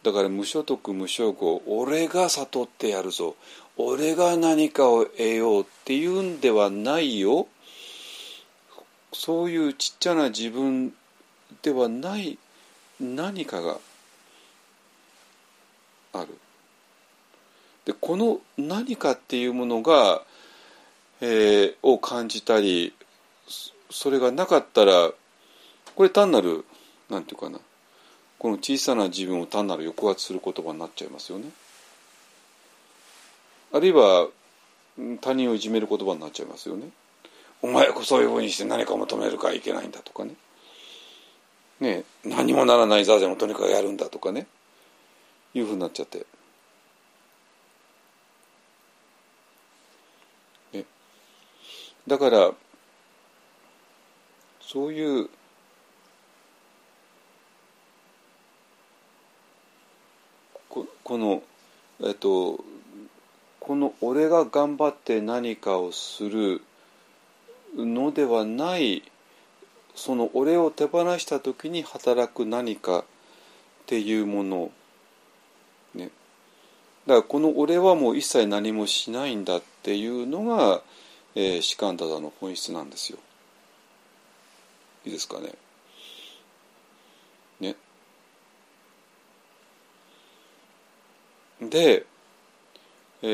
だから無所得無所語俺が悟ってやるぞ。俺が何かを得ようっていうんではないよ。そういうちっちゃな自分ではない何かがある。でこの何かっていうものが、えー、を感じたりそれがなかったらこれ単なるなんていうかなこの小さな自分を単なる抑圧する言葉になっちゃいますよね。あるいは他人をいじめる言葉になっちゃいますよね。お前こそういうふうにして何か求めるからいけないんだとかね。ね何もならない座禅をとにかくやるんだとかねいうふうになっちゃって。ね、だからそういうこのえっとこの俺が頑張って何かをするのではないその俺を手放した時に働く何かっていうものだからこの俺はもう一切何もしないんだっていうのが、えー、シカンダダの本質なんですよ。いいですかね？ね？で、え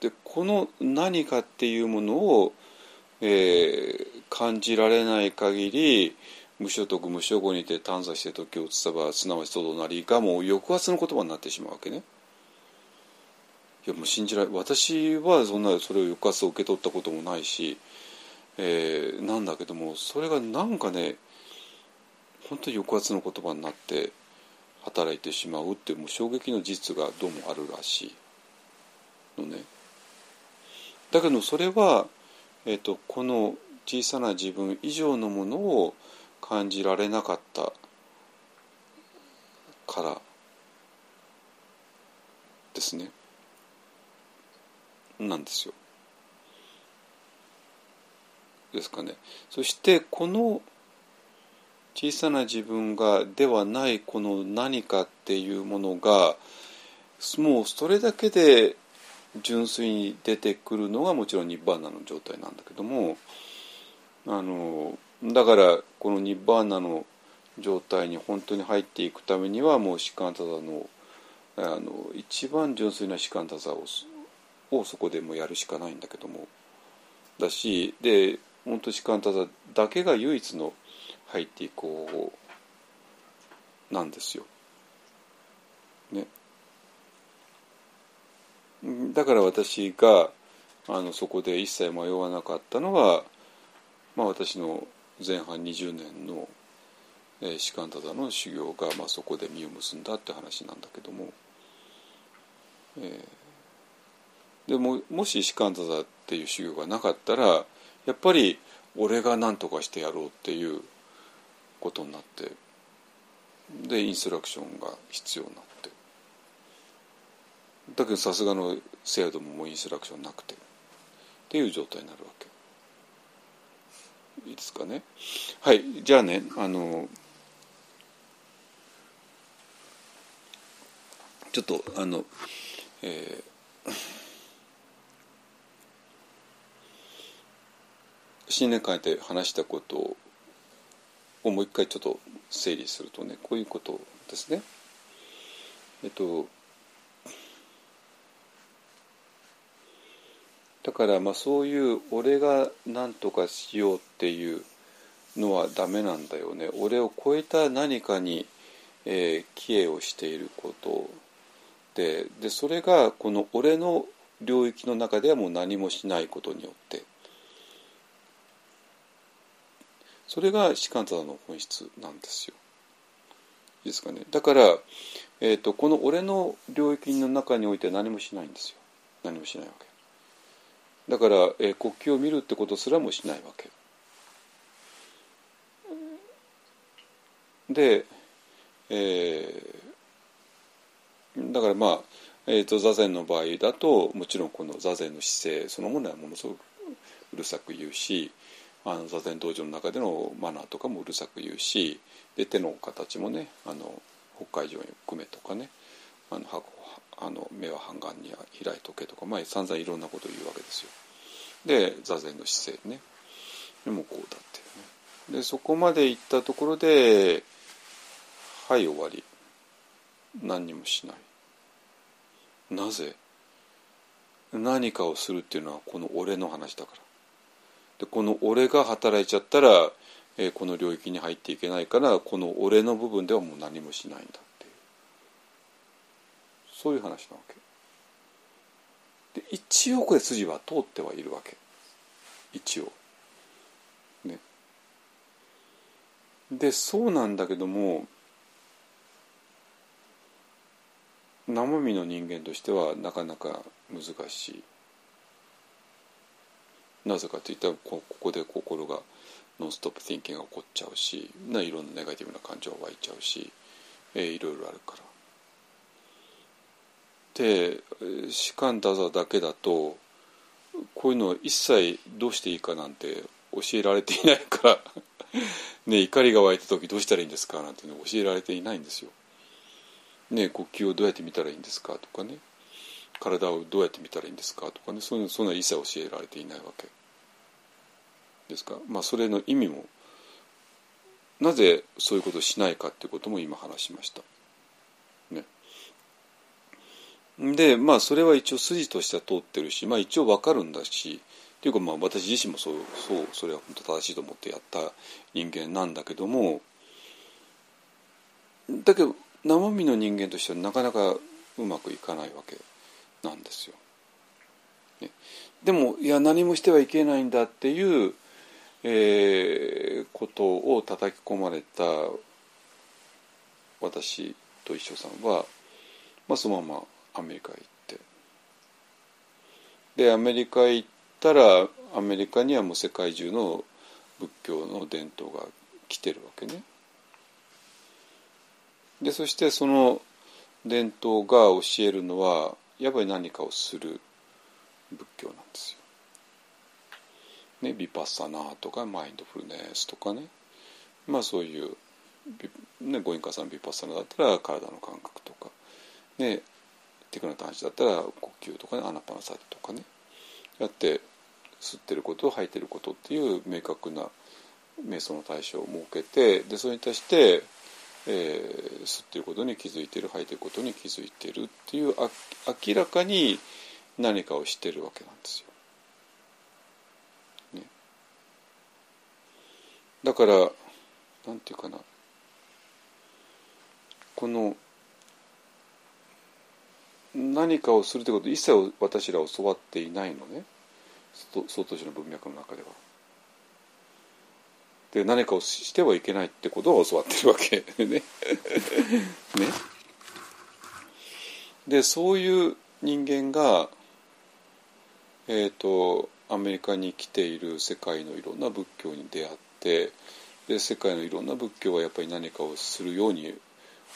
ー、でこの何かっていうものを、えー、感じられない限り無所得無所語にて短鎖して時を移さばすなわちとどなりがもう抑圧の言葉になってしまうわけね。いやもう信じられ私はそんなそれを抑圧を受け取ったこともないし、えー、なんだけどもそれがなんかね本当に抑圧の言葉になって働いてしまうっていうもう衝撃の事実がどうもあるらしいのね。だけどそれは、えーとこの小さな自分以上のものを感じられなかったからですねなんですよ。ですかね。そしてこの小さな自分がではないこの何かっていうものがもうそれだけで純粋に出てくるのがもちろんニッバーナの状態なんだけどもあのだからこのニッバーナの状態に本当に入っていくためにはもうシカンタザのあの一番純粋なシカンタザををそこでもやるしかないんだけどもだしで本当シカンタザだけが唯一の入っていこうなんですよ。ね。だから私があのそこで一切迷わなかったのはまあ、私の前半20年の、えー、士官多の修行が、まあ、そこで実を結んだって話なんだけども、えー、でももし士官多っていう修行がなかったらやっぱり俺が何とかしてやろうっていうことになってでインストラクションが必要になってだけどさすがの制度ももうインストラクションなくてっていう状態になるわけ。いですかねはいじゃあねあのちょっとあのえー、新年会で話したことをもう一回ちょっと整理するとねこういうことですね。えっとだからまあそういう俺が何とかしようっていうのはダメなんだよね。俺を超えた何かに、えー、帰依をしていることででそれがこの俺の領域の中ではもう何もしないことによってそれが士官座の本質なんですよ。いいですかね。だから、えーと、この俺の領域の中において何もしないんですよ。何もしないわけ。だから、えー、国旗を見るってことすらもしないわけ。で、えー、だからまあ、えーと、座禅の場合だともちろんこの座禅の姿勢そのものはものすごくうるさく言うしあの座禅道場の中でのマナーとかもうるさく言うしで手の形もねあの北海道に含めとかねあのあの目は半眼に開いとけとか、まあ、散々いろんなことを言うわけですよ。で座禅の姿勢ね。でもこうだってね。でそこまで行ったところではい終わり。何にもしない。なぜ？何かをするっていうのはこの俺の話だから。でこの俺が働いちゃったら、えー、この領域に入っていけないからこの俺の部分ではもう何もしないんだ。そういう話なわけ。で一応これ筋は通ってはいるわけ。一応。ね。でそうなんだけども生身の人間としてはなかなか難しい。なぜかといったらここで心がノンストップ・ティンキングが起こっちゃうしないろんなネガティブな感情が湧いちゃうし、えー、いろいろあるから。で士官太座だけだとこういうのを一切どうしていいかなんて教えられていないから ね怒りが湧いた時どうしたらいいんですか？なんていうの教えられていないんですよ。ね呼吸をどうやって見たらいいんですか？とかね。体をどうやって見たらいいんですか？とかね。そういうのそんな一切教えられていないわけ。ですか？まあそれの意味もなぜそういうことをしないかっていうことも今話しました。ね、でまあそれは一応筋としては通ってるしまあ一応分かるんだしっていうかまあ私自身もそうそうそれは本当正しいと思ってやった人間なんだけどもだけど生身の人間としてはなかなかうまくいかないわけなんですよ。ね、でもいや何もしてはいけないんだっていう、えー、ことを叩き込まれた私と一緒さんは、まあ、そのままアメリカへ行ってでアメリカへ行ったらアメリカにはもう世界中の仏教の伝統が来てるわけね。でそしてその伝統が教えるのはやっぱり何かをする仏教なんですよ。ね、ビパッサナーとかマインドフルネスとかねまあそういう、ね、ご隠家さんビパッサナーだったら体の感覚とか、ね、テクノ探知だったら呼吸とかねアナパナサテとかね。やって吸ってること吐いてることっていう明確な瞑想の対象を設けてでそれに対してえー、吸ってることに気づいてる吐いてることに気づいてるっていう明らかに何かをしてるわけなんですよ。ね、だからなんていうかな。この何かをするということ一切私ら教わっていないのね曹洞宗の文脈の中では。で何かをしてはいけないってことを教わってるわけね。ねでそういう人間が、えーと、アメリカに来ている世界のいろんな仏教に出会ってで世界のいろんな仏教はやっぱり何かをするように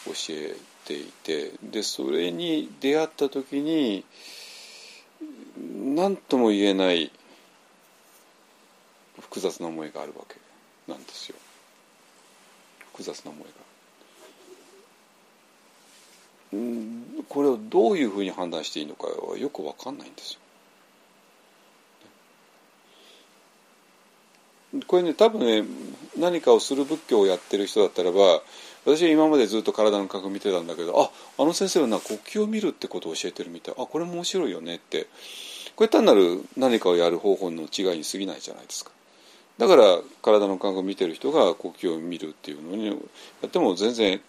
教えていてでそれに出会った時に何とも言えない複雑な思いがあるわけなんですよ複雑な思いが。これをどういうふうに判断していいのかはよく分かんないんですよ。これね多分ね何かをする仏教をやってる人だったらば私は今までずっと体の感覚見てたんだけどああの先生はな呼吸を見るってことを教えてるみたい。あこれも面白いよねって。これ単なる何かをやる方法の違いに過ぎないじゃないですか。だから体の感覚見てる人が呼吸を見るっていうのにやっても全然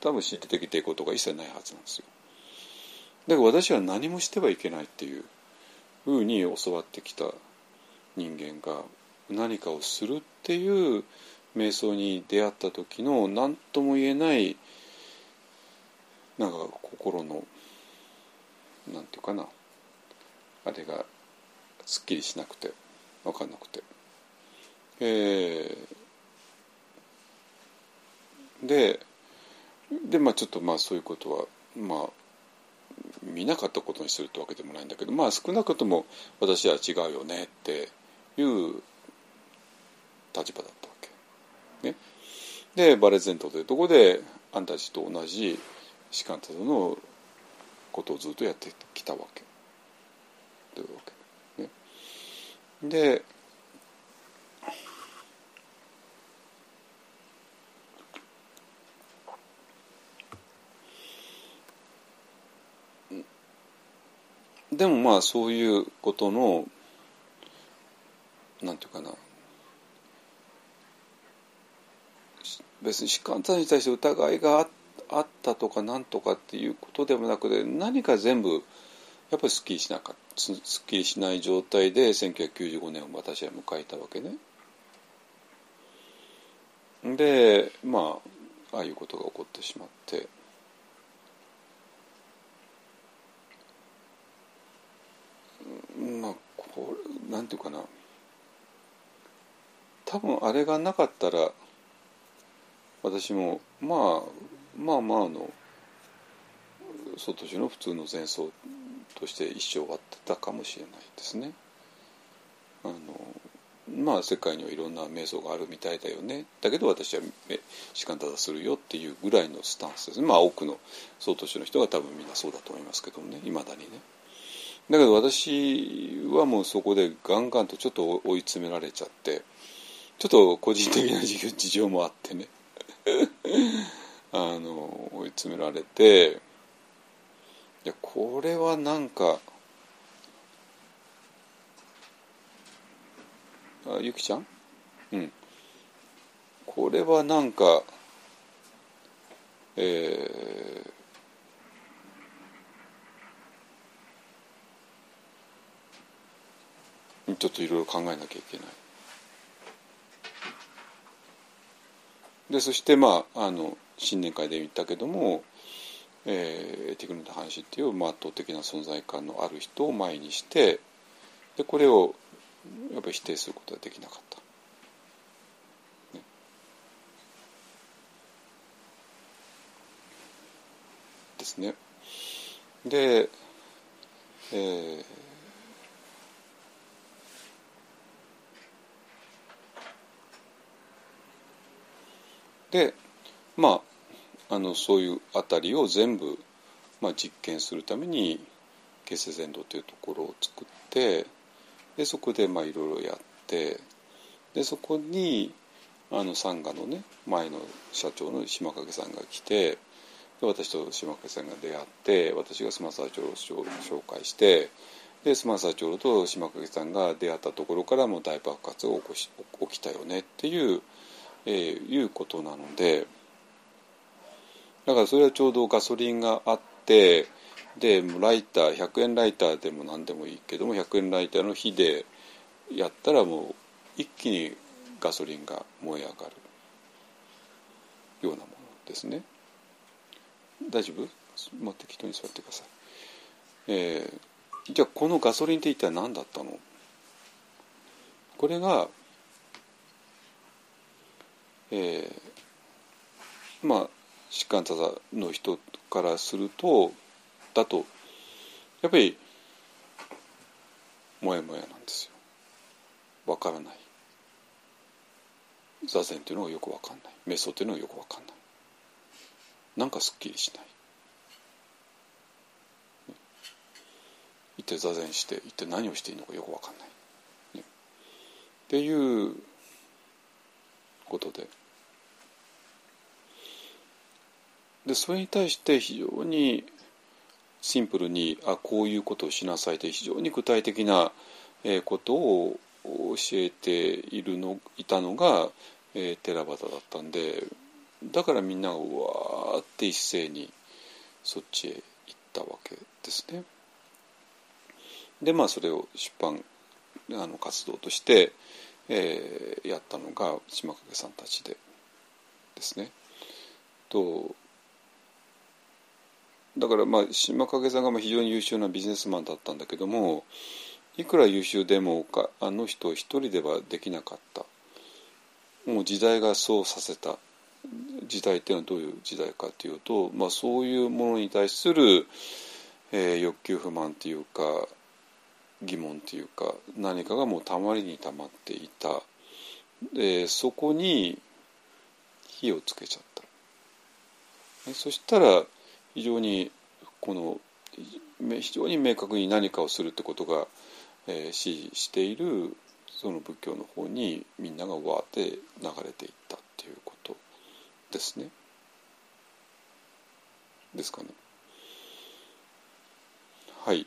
多分心理的抵抗とか一切ないはずなんですよ。だから私は何もしてはいけないっていうふうに教わってきた人間が何かをするっていう瞑想に出会った時の何とも言えないなんか心のなんていうかなあれがすっきりしなくて分かんなくて。えー、ででまあちょっとまあそういうことはまあ見なかったことにするってわけでもないんだけどまあ少なくとも私は違うよねっていう立場だった。ね、でバレゼントというところであんたたちと同じ士官たちのことをずっとやってきたわけ。というわけ。ね、ででもまあそういうことのなんていうかな別に疾患者に対して疑いがあったとかなんとかっていうことでもなくて何か全部やっぱりすっきりしなかったすっきりしない状態で1995年を私は迎えたわけね。でまあああいうことが起こってしまって。まあこれなんていうかな多分あれがなかったら私もまあまあまあの外地の普通の前奏として一生終わってたかもしれないですね。あのまあ世界にはいろんな瞑想があるみたいだよねだけど私は士官ただするよっていうぐらいのスタンスですねまあ多くの総都市の人が多分みんなそうだと思いますけどもねいまだにね。だけど私はもうそこでガンガンとちょっと追い詰められちゃってちょっと個人的な事情もあってね あの追い詰められていやこれはなんかあゆきちゃん？うんこれはなんかえーちょっといろいろ考えなきゃいけない。でそしてまああの新年会で言ったけども、えー、テクノの話っていう、圧倒的な存在感のある人を前にしてでこれをやっぱり否定することはできなかった。ですね。で、えーでまああのそういうあたりを全部、まあ、実験するために結成全土というところを作ってでそこでまあいろいろやってでそこにあのサンガのね前の社長の島影さんが来てで私と島影さんが出会って私がスマサー長老を紹介してでスマサー長老と島影さんが出会ったところからも大爆発が起こし起きたよねっていうえー、いうことなのでだからそれはちょうどガソリンがあってでライター100円ライターでも何でもいいけども100円ライターの火でやったらもう一気にガソリンが燃え上がるようなものですね。大丈夫？もう適当に座ってください。えー、じゃあこのガソリンって一体何だったの？これがえー、まあ疾患者の人からするとだとやっぱりモヤモヤなんですよ。わからない。座禅というのがよくわかんない。瞑想というのがよくわかんない。なんかすっきりしない。一体座禅して一体何をしていいのかよくわかんない、ね、っていうことででそれに対して非常にシンプルにあこういうことをしなさいという非常に具体的な、ことを教えているのいたのが、えー、テラバタだったんでだからみんながうわーって一斉にそっちへ行ったわけですね。でまあそれを出版あの活動として、えー、やったのが島影さんたちでですね。とだからまあ島影さんが非常に優秀なビジネスマンだったんだけどもいくら優秀でもかあの人一人ではできなかった。もう時代がそうさせた。時代っていうのはどういう時代かというと、まあ、そういうものに対する、えー、欲求不満っていうか疑問っていうか何かがもうたまりにたまっていた。でそこに火をつけちゃった。そしたら非常にこの非常に明確に何かをするってことが、えー、指示しているその仏教の方にみんながわって流れていったっていうことですね。ですかね。はい。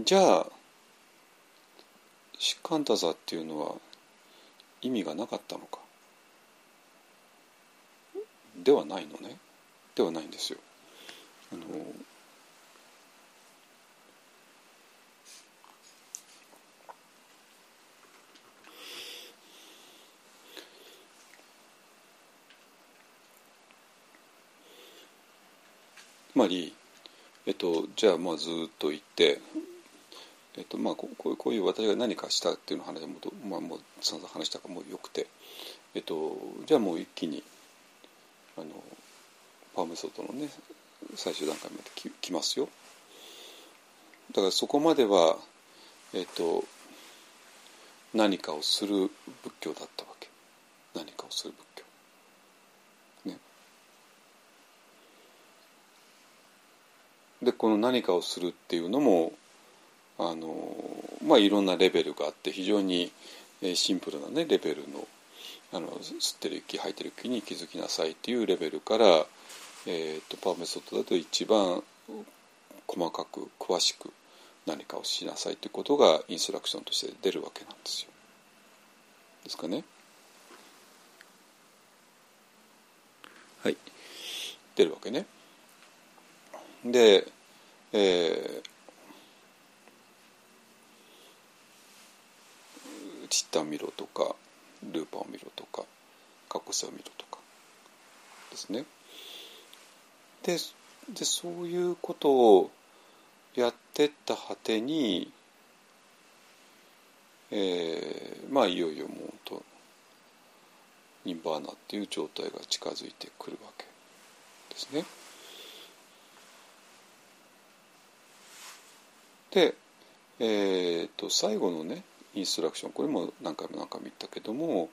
じゃあシカンタザっていうのは意味がなかったのかではないのねではないんですよ。あのつまり、えっと、じゃあまあずっと言って、えっとまあ、こうこういう私が何かしたっていうの話もまあ、もう散々話したからもよくて、えっと、じゃあもう一気にあのパーメソッドのね最終段階までききますよ。だからそこまでは、えっと、何かをする仏教だったわけ何かをする仏教ね。でこの何かをするっていうのもあのまあいろんなレベルがあって非常にシンプルなねレベルのあの吸ってる息吐いてる息に気づきなさいっていうレベルから、えーと、パーメソッドだと一番細かく詳しく何かをしなさいということがインストラクションとして出るわけなんですよ。ですかね？はい出るわけね。で、えー、チッタを見ろとかルーパーを見ろとか過去性を見ろとかですね。ででそういうことをやってった果てに、えー、まあいよいよもうとニンバーナっていう状態が近づいてくるわけですね。で、えーと、最後のねインストラクション。これも何回も何回も言ったけども、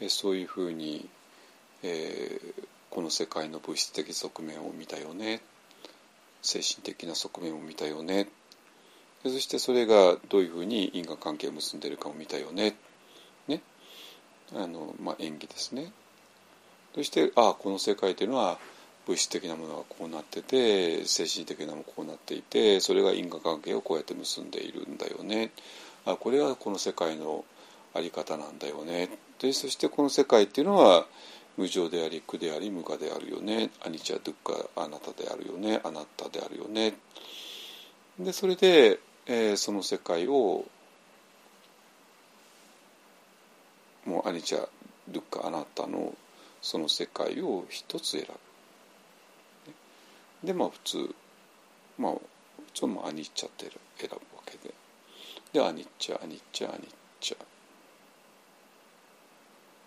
え、そういうふうに、えー、この世界の物質的側面を見たよね。精神的な側面を見たよね。そしてそれがどういうふうに因果関係を結んでいるかを見たよね。ね。あの、まあ、演技ですね。そしてああこの世界というのは物質的なものがこうなってて精神的なものがこうなっていてそれが因果関係をこうやって結んでいるんだよね。あこれはこの世界の在り方なんだよねでそしてこの世界っていうのは無常であり苦であり無我であるよね。アニチャドゥッカあなたであるよね。あなたであるよね。でそれで、えー、その世界をもうアニチャドゥッカあなたのその世界を一つ選ぶ。でまあ普通まあちょっとアニチャって選ぶわけで。でアニッチャアニッチャアニッチャ。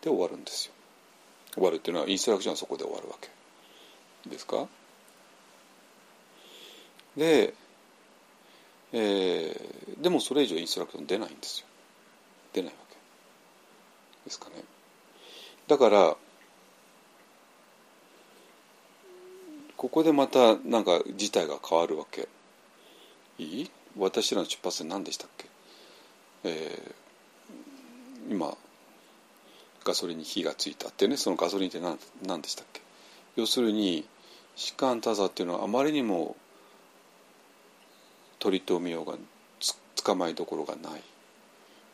で終わるんですよ。終わるっていうのはインストラクションはそこで終わるわけ。ですか？で、えー、でもそれ以上インストラクション出ないんですよ。出ないわけ。ですかね？だからここでまたなんか事態が変わるわけ。いい？私らの出発点何でしたっけ、えー、今ガソリンに火がついたってねそのガソリンって何何でしたっけ？要するに士官多座っていうのはあまりにも取り留めようがつ捕まえどころがない。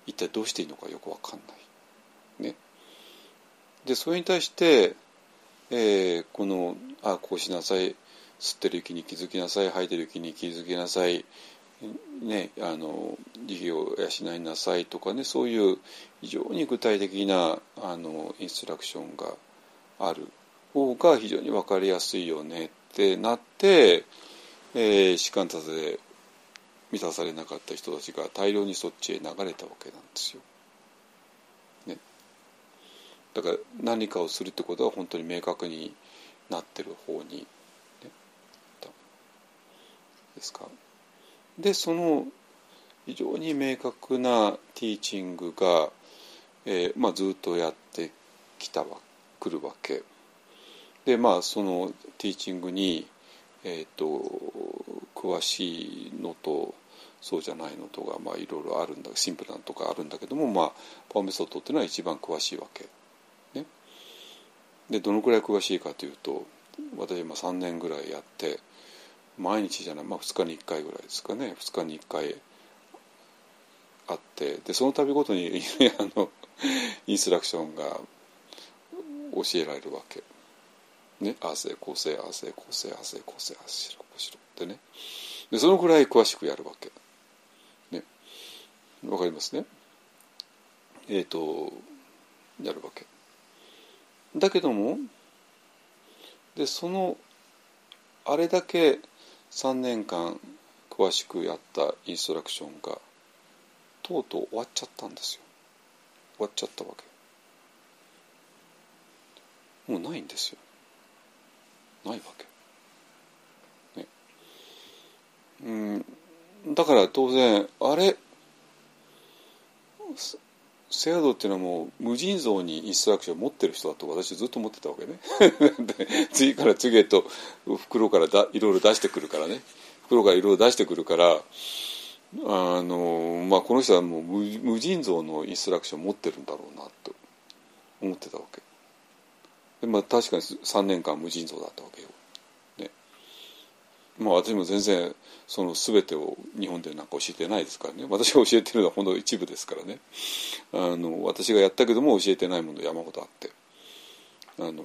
一体どうしていいのかよくわかんない。ね、でそれに対して、えー、この「あこうしなさい」吸ってる息に気づきなさい吐いてる息に気づきなさい、ね、あの慈悲を養いなさいとかねそういう非常に具体的なあのインストラクションがある方が非常に分かりやすいよねってなって、えー、士官達で満たされなかった人たちが大量にそっちへ流れたわけなんですよ。ね、だから何かをするってことは本当に明確になってる方に、ね、ですか？でその非常に明確なティーチングが、えーまあ、ずっとやってきたわくるわけでまあそのティーチングに、えーと詳しいのとそうじゃないのとか、まあ、いろいろあるんだシンプルなのとかあるんだけども、まあ、パワーメソッドっていうのは一番詳しいわけ。ね、でどのくらい詳しいかというと私今3年ぐらいやって毎日じゃない、まあ、2日に1回ぐらいですかね。2日に1回あってでその度ごとに あのインストラクションが教えられるわけ。ね、あせこうせああせこうせああせこうせああしろこうしろ。ってね。でそのくらい詳しくやるわけ。ね。わかりますね？えっ、ー、とやるわけ。だけどもでそのあれだけ3年間詳しくやったインストラクションがとうとう終わっちゃったんですよ。終わっちゃったわけ。もうないんですよ。ないわけ。ね。うん。だから当然あれ？セアドっていうのはもう無尽蔵にインストラクションを持ってる人だと私ずっと思ってたわけね。次から次へと袋からだいろいろ出してくるからね。袋からいろいろ出してくるからあの、まあ、この人はもう無尽蔵のインストラクションを持ってるんだろうなと思ってたわけ。で、まあ、確かに3年間無尽蔵だったわけよ、まあ、私も全然その全てを日本でなんか教えてないですからね私が教えてるのはほんの一部ですからねあの私がやったけども教えてないもの山ほどあってあの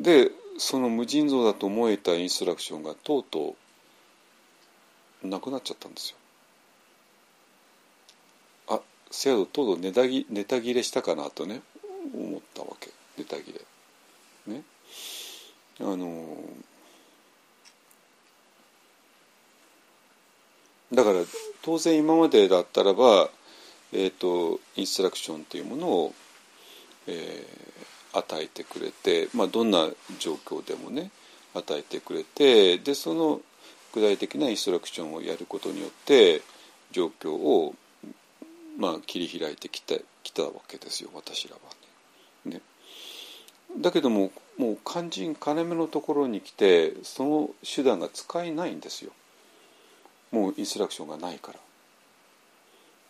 でその無尽蔵だと思えたインストラクションがとうとうなくなっちゃったんですよ。あせやととうとうネタ切れしたかなとね思ったわけネタ切れ。ね。あのだから当然今までだったらば、えーと、インストラクションというものを、えー、与えてくれて、まあ、どんな状況でもね与えてくれてでその具体的なインストラクションをやることによって状況を、まあ、切り開いてきたきたわけですよ私らはね。ねだけどももう肝心金目のところに来てその手段が使えないんですよ。もうインストラクションがないから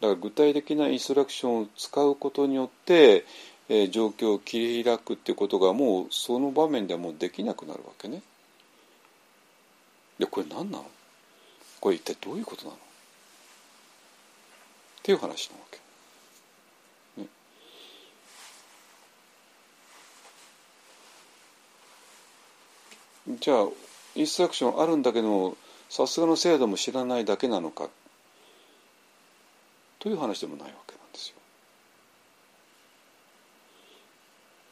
だから具体的なインストラクションを使うことによって、えー、状況を切り開くっていうことがもうその場面ではもうできなくなるわけねでこれ何なの？これ一体どういうことなの？っていう話なわけ。じゃあインストラクションあるんだけどさすがの制度も知らないだけなのかという話でもないわけなんですよ。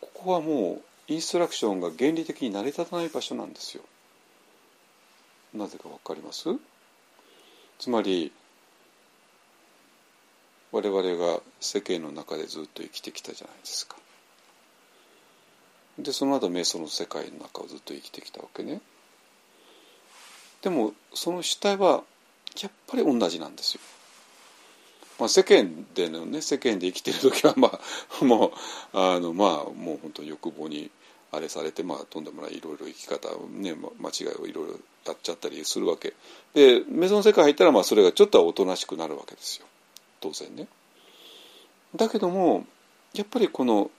ここはもうインストラクションが原理的に成り立たない場所なんですよ。なぜかわかります？つまり我々が世間の中でずっと生きてきたじゃないですか。でその後瞑想の世界の中をずっと生きてきたわけね。でもその主体はやっぱり同じなんですよ。まあ、世間でのね世間で生きてる時はまあ もうあのまあもう本当に欲望にあれされてまあとんでもないいろいろ生き方ね間違いをいろいろやっちゃったりするわけでメゾン世界入ったらまあそれがちょっとはおとなしくなるわけですよ当然ね。だけどもやっぱりこの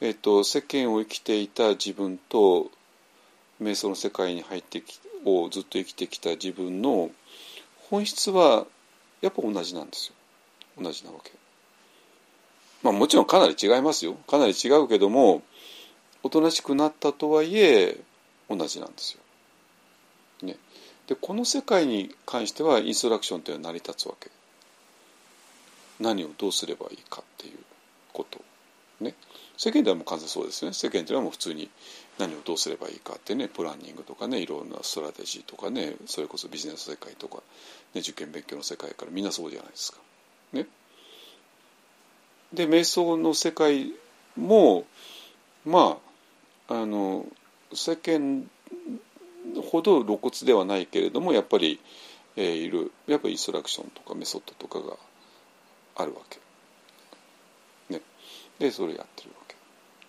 えっと、世間を生きていた自分と瞑想の世界に入ってきをずっと生きてきた自分の本質はやっぱ同じなんですよ同じなわけ。まあもちろんかなり違いますよかなり違うけどもおとなしくなったとはいえ同じなんですよ。ね、でこの世界に関してはインストラクションというのは成り立つわけ。何をどうすればいいかっていうことね世間ではもう完全そうですね。世間ではもう普通に何をどうすればいいかってねプランニングとかねいろんなストラテジーとかねそれこそビジネス世界とか、ね、受験勉強の世界からみんなそうじゃないですか。ね、で瞑想の世界もまああの世間ほど露骨ではないけれどもやっぱり、えー、いる。やっぱりインストラクションとかメソッドとかがあるわけ。ね、でそれやってるわけ。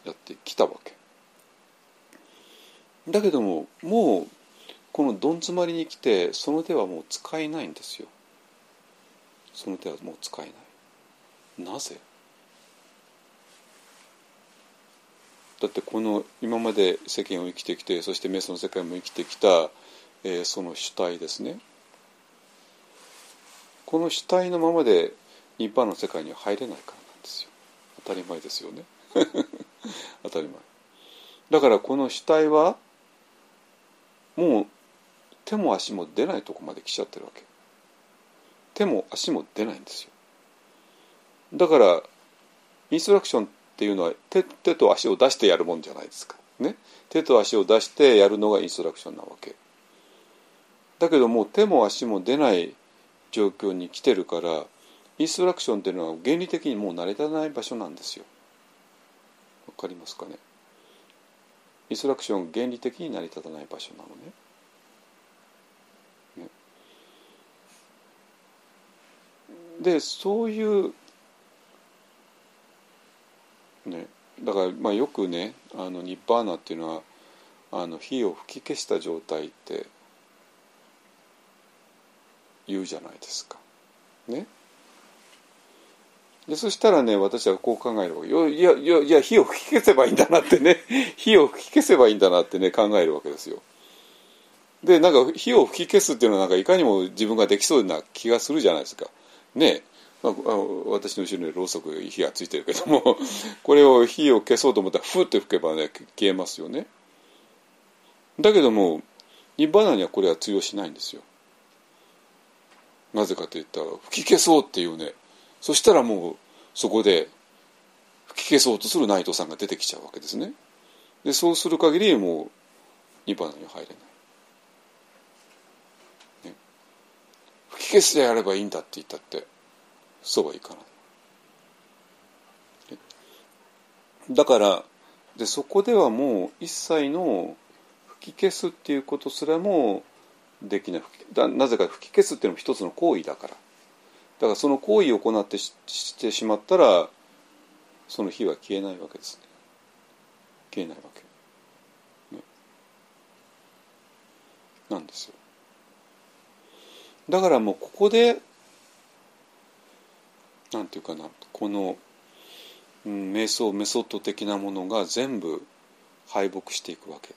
やってきたわけ。だけどももうこのどん詰まりに来てその手はもう使えないんですよ。その手はもう使えない。なぜ？だってこの今まで世間を生きてきてそして瞑想の世界も生きてきた、えー、その主体ですねこの主体のままで一般の世界には入れないからなんですよ当たり前ですよね 当たり前。だからこの主体はもう手も足も出ないとこまで来ちゃってるわけ。手も足も出ないんですよ。だからインストラクションっていうのは手手と足を出してやるもんじゃないですか、ね、手と足を出してやるのがインストラクションなわけ。だけどもう手も足も出ない状況に来てるからインストラクションっていうのは原理的にもう成り立たない場所なんですよ。わかりますかね？インストラクション原理的に成り立たない場所なのねねでそういうね、だからまあよくねあのニッバーナっていうのはあの火を吹き消した状態って言うじゃないですか。ね。でそしたらね私はこう考えるわけいやいやいや火を吹き消せばいいんだなってね。火を吹き消せばいいんだなってね考えるわけですよ。でなんか火を吹き消すっていうのはなんかいかにも自分ができそうな気がするじゃないですか。ね。まあ、私の後ろにろうそく火がついてるけども これを火を消そうと思ったらふって吹けばね消えますよね。だけどもニッバナにはこれは通用しないんですよ。なぜかといったら吹き消そうっていうねそしたらもうそこで吹き消そうとする内藤さんが出てきちゃうわけですね。でそうする限りもうニッバナには入れない、ね、吹き消してやればいいんだって言ったってそうはいかない。だからでそこではもう一切の吹き消すっていうことすらもできない。なぜか吹き消すっていうのも一つの行為だから。だからその行為を行ってしてしまったらその火は消えないわけですね。消えないわけ、ね、なんですよ。だからもうここでなんていうかなこの、うん、瞑想メソッド的なものが全部敗北していくわけ。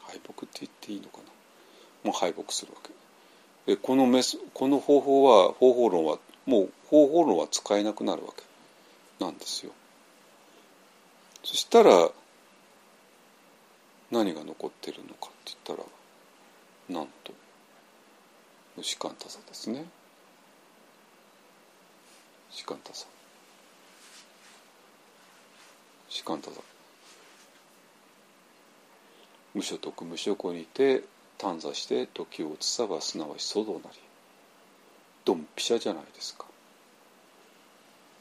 敗北って言っていいのかな。もう敗北するわけ。でこのメスこの方法は方法論はもう方法論は使えなくなるわけ。なんですよ。そしたら何が残ってるのかって言ったらなんと無感多さですね。士官多さ士官多さ無所得無所故にて短座して時を移さばすなわち祖道なり。ドンピシャじゃないですか。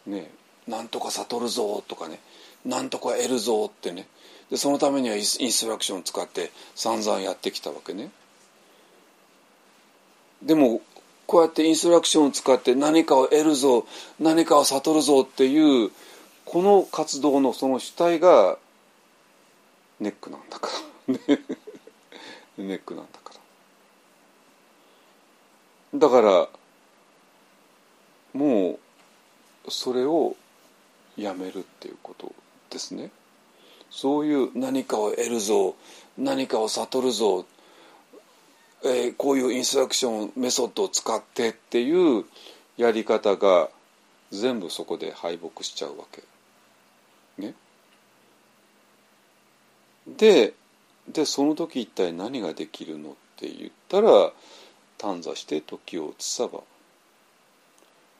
ねなんとか悟るぞとかね。なんとか得るぞってね。でそのためにはインストラクションを使って散々やってきたわけね。でもこうやってインストラクションを使って何かを得るぞ何かを悟るぞっていうこの活動のその主体がネックなんだから。ネックなんだからだからもうそれをやめるっていうことですねそういう何かを得るぞ何かを悟るぞ、えー、こういうインストラクションメソッドを使ってっていうやり方が全部そこで敗北しちゃうわけ。ね。ででその時一体何ができるのって言ったら短座して時を移さば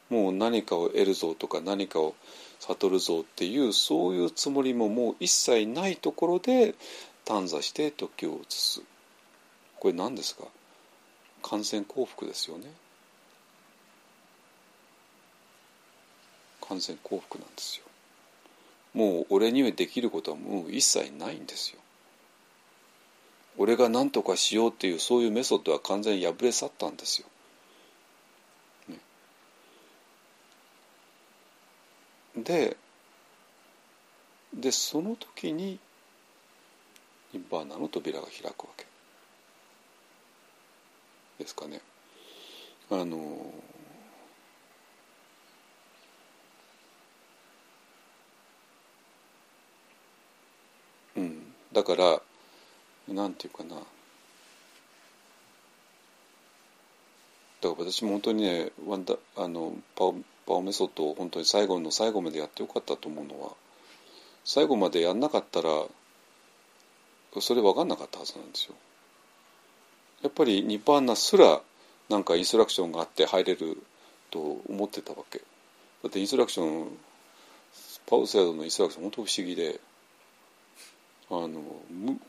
もう何かを得るぞとか何かを悟るぞっていうそういうつもりももう一切ないところで短座して時を移すこれ何ですか？感染幸福ですよね。完全幸福なんですよ。もう俺にはできることはもう一切ないんですよ。俺が何とかしようっていうそういうメソッドは完全に破れ去ったんですよ。ね、ででその時にニッバーナの扉が開くわけですかね。あのうんだからなんていうかなだから私も本当にねワンダあのパオパオメソッドを本当に最後の最後までやってよかったと思うのは最後までやんなかったらそれ分かんなかったはずなんですよ。やっぱりニパーナすらなんかインストラクションがあって入れると思ってたわけ。だってインストラクションパウセードのインストラクション本当不思議であの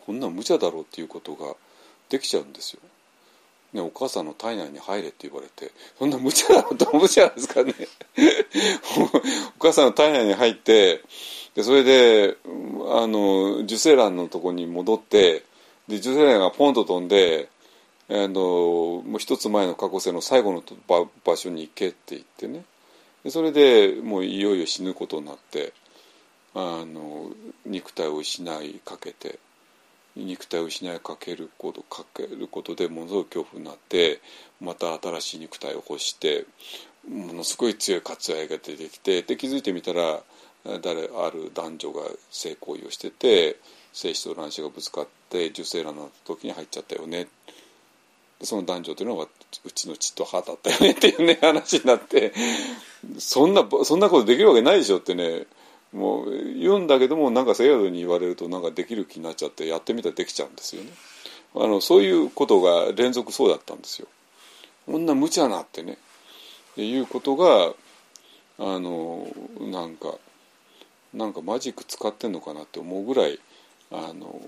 こんな無茶だろうっていうことができちゃうんですよ。ね、お母さんの体内に入れって言われてそんな無茶だろうと無茶なんですかね お母さんの体内に入ってでそれであの受精卵のとこに戻ってで受精卵がポンと飛んであのもう一つ前の過去性の最後の場所に行けって言ってねでそれでもういよいよ死ぬことになってあの肉体を失いかけて肉体を失いかけることかけることでものすごい恐怖になってまた新しい肉体を欲してものすごい強い割愛が出てきてで気づいてみたら誰ある男女が性行為をしてて精子と卵子がぶつかって受精卵の時に入っちゃったよね。その男女というのはうちの血と歯だったよねっていうね話になって。そんなそんなことできるわけないでしょってねもう言うんだけどもなんかセイヤドに言われるとなんかできる気になっちゃってやってみたらできちゃうんですよね。あのそういうことが連続そうだったんですよ。こんな無茶なってね。いうことがあのなんかなんかマジック使ってんのかなって思うぐらいあの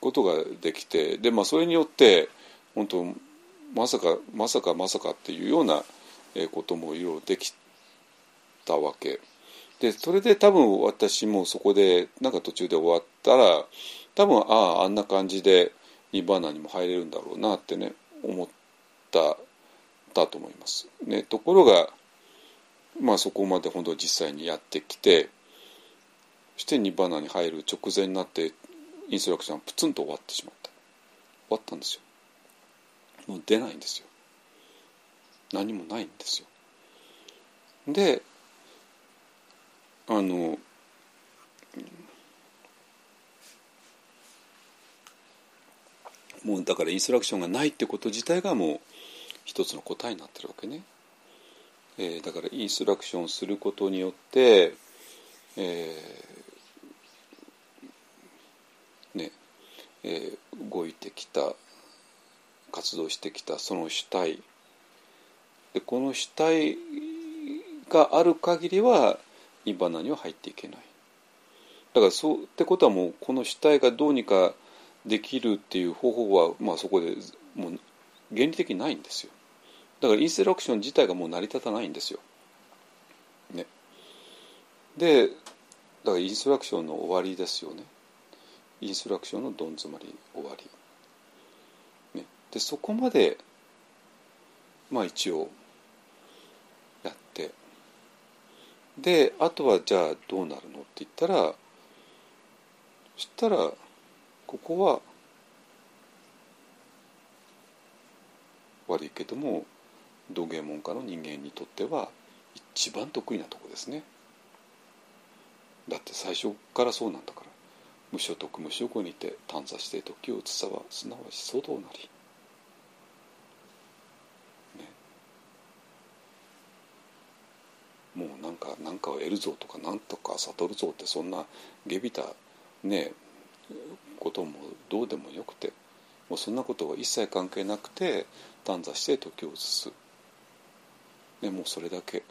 ことができてでまあそれによって本当まさかまさかまさかっていうようなこともいろいろできたわけ。でそれで多分私もそこでなんか途中で終わったら多分あああんな感じでニバーナにも入れるんだろうなってね思っただと思います。ね、ところがまあそこまで本当実際にやってきてそしてニバーナに入る直前になってインストラクションプツンと終わってしまった。終わったんですよ。もう出ないんですよ。何もないんですよ。であのもうだからインストラクションがないってこと自体がもう一つの答えになってるわけね。えー、だからインストラクションすることによって、えー、ねえー、動いてきた活動してきたその主体でこの主体がある限りはイバナには入っていけないだからそうってことはもうこの主体がどうにかできるっていう方法は、まあ、そこでもう原理的にないんですよだからインストラクション自体がもう成り立たないんですよ。ね、でだからインストラクションの終わりですよね。インストラクションのどん詰まり終わり。ね、でそこまでまあ一応やってであとはじゃあどうなるのって言ったらそしたらここは悪いけども道芸門家の人間にとっては一番得意なとこですねだって最初からそうなんだから無所得無所後にて短座して時を移さばすなわち騒動なり。もうなんかなんかを得るぞとかなんとか悟るぞってそんな下びたねこともどうでもよくてもうそんなことは一切関係なくて短座して時を移す、ね、もうそれだけ。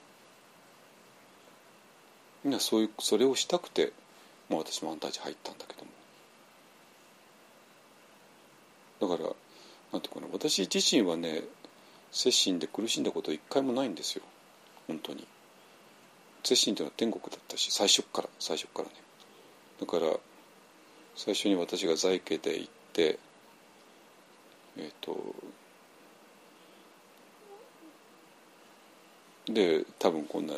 みんなそういうそれをしたくて、まあ、私もアンタッチ入ったんだけども。だからなんていうかな私自身はね精神で苦しんだこと一回もないんですよ。本当に。接心というのは天国だったし最初から最初からね。だから最初に私が在家で行ってえっ、ー、とで多分こんな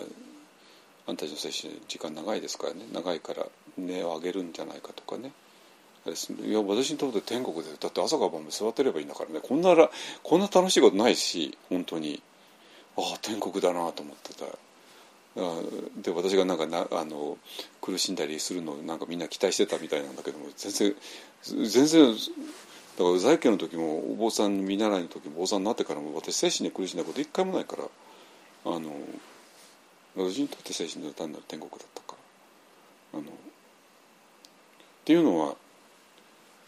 あんたたちの接心時間長いですからね。長いから値を上げるんじゃないかとかね。いや私にとって天国でだって朝から晩まで座ってればいいんだからね。こんなこんな楽しいことないし本当に。ああ天国だなと思ってた。で私がなんかなあの苦しんだりするのをなんかみんな期待してたみたいなんだけども全然全然だから在家の時もお坊さん見習いの時もお坊さんになってからも私精神で苦しんだこと一回もないからあの私にとって精神で単なる天国だったか。らあのっていうのは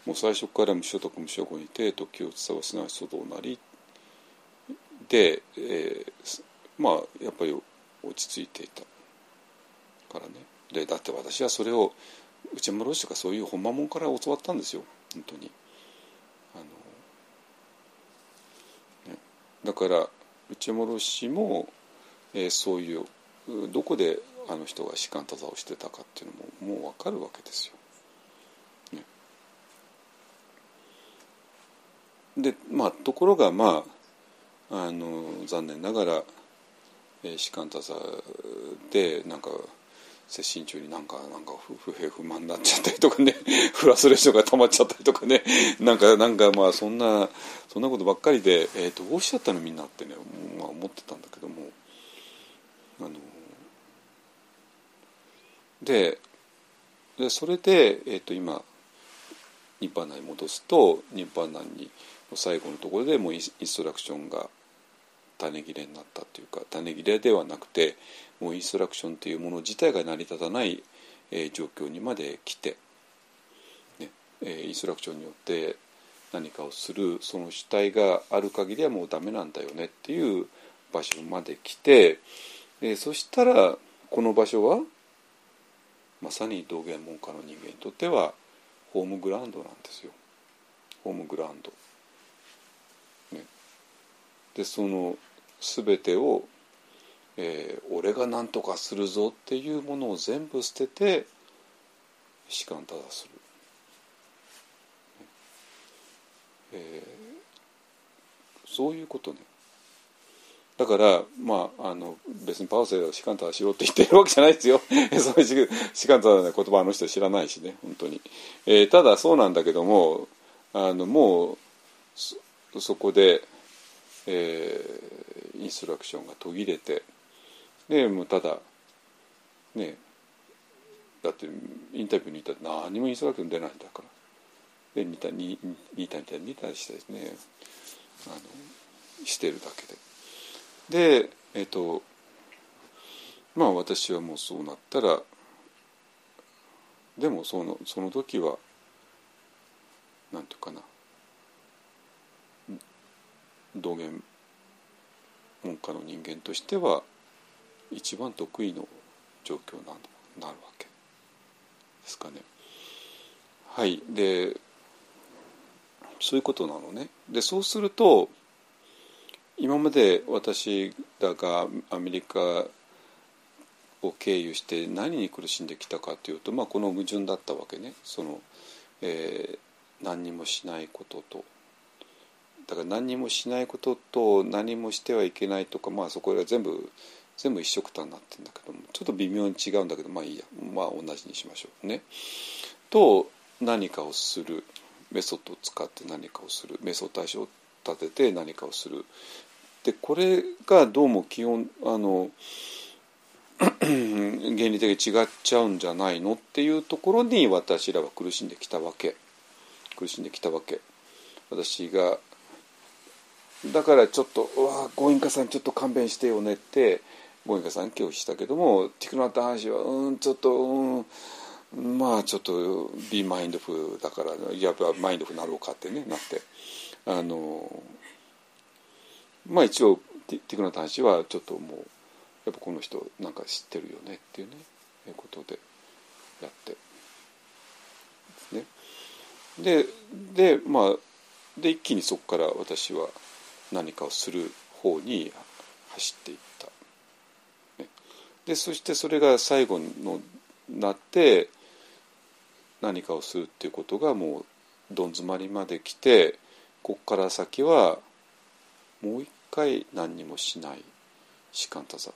もう最初から無所得無所後にて時を伝わすなわち外なりで、えー、まあやっぱり落ち着いていたからね。でだって私はそれを内村氏とかそういう本間もんから教わったんですよ。本当に。あの、ね、だから内村氏も、えー、そういうどこであの人が士官多座をしてたかっていうのももう分かるわけですよ。ね、でまあところがまああの残念ながら士官多座でなんか接心中になんかなんか不平不満になっちゃったりとかね フラストレーションが溜まっちゃったりとかねなんかなんかまあそんなそんなことばっかりで、えー、どうしちゃったのみんなってね、まあ、思ってたんだけどもあのででそれで、えー、と今ニッパーナに戻すとニッパーナに最後のところでもうインストラクションが種切れになったというか種切れではなくてもうインストラクションというもの自体が成り立たない、えー、状況にまで来て、ねえー、インストラクションによって何かをするその主体がある限りはもうダメなんだよねっていう場所まで来て、えー、そしたらこの場所はまさに道元門下の人間にとってはホームグラウンドなんですよホームグラウンド。ね、でその全てを、えー、俺が何とかするぞっていうものを全部捨てて士官ただする、えー、そういうことね。だからまああの別にパウセを士官ただしろって言ってるわけじゃないですよ。そういう士官ただの言葉あの人知らないしね本当に、えー、ただそうなんだけどもあのもうそこで、えー、インストラクションが途切れてでもうただねだってインタビューにいたら何もインストラクション出ないんだから。で似た似た似た似たしてですねあのしてるだけで。でえっ、ー、とまあ私はもうそうなったらでもそのその時はなんていうかな。道元文化の人間としては一番得意の状況ななるわけですかね。はいでそういうことなのね。でそうすると今まで私らがアメリカを経由して何に苦しんできたかというと、まあ、この矛盾だったわけねその、えー、何にもしないこととだから何にもしないことと何もしてはいけないとかまあそこら全部全部一緒くたになってるんだけどもちょっと微妙に違うんだけどまあいいや。まあ同じにしましょうね。と何かをする。メソッドを使って何かをする。メソッド対象を立てて何かをする。でこれがどうも基本あの 原理的に違っちゃうんじゃないの？っていうところに私らは苦しんできたわけ。苦しんできたわけ。私がだからちょっと「うわゴインカさんちょっと勘弁してよね」ってゴインカさん拒否したけどもティクナッタ話はうんちょっとうんまあちょっとビーマインドフだからやっぱマインドフなろうかってねなって。あのまあ一応ティクナッタ話はちょっともうやっぱこの人なんか知ってるよねっていうねいうことでやって。でね。ででまあで一気にそこから私は何かをする方に走っていった。ね、でそしてそれが最後のなって何かをするっていうことがもうどん詰まりまで来てここから先はもう一回何にもしない士官多座っ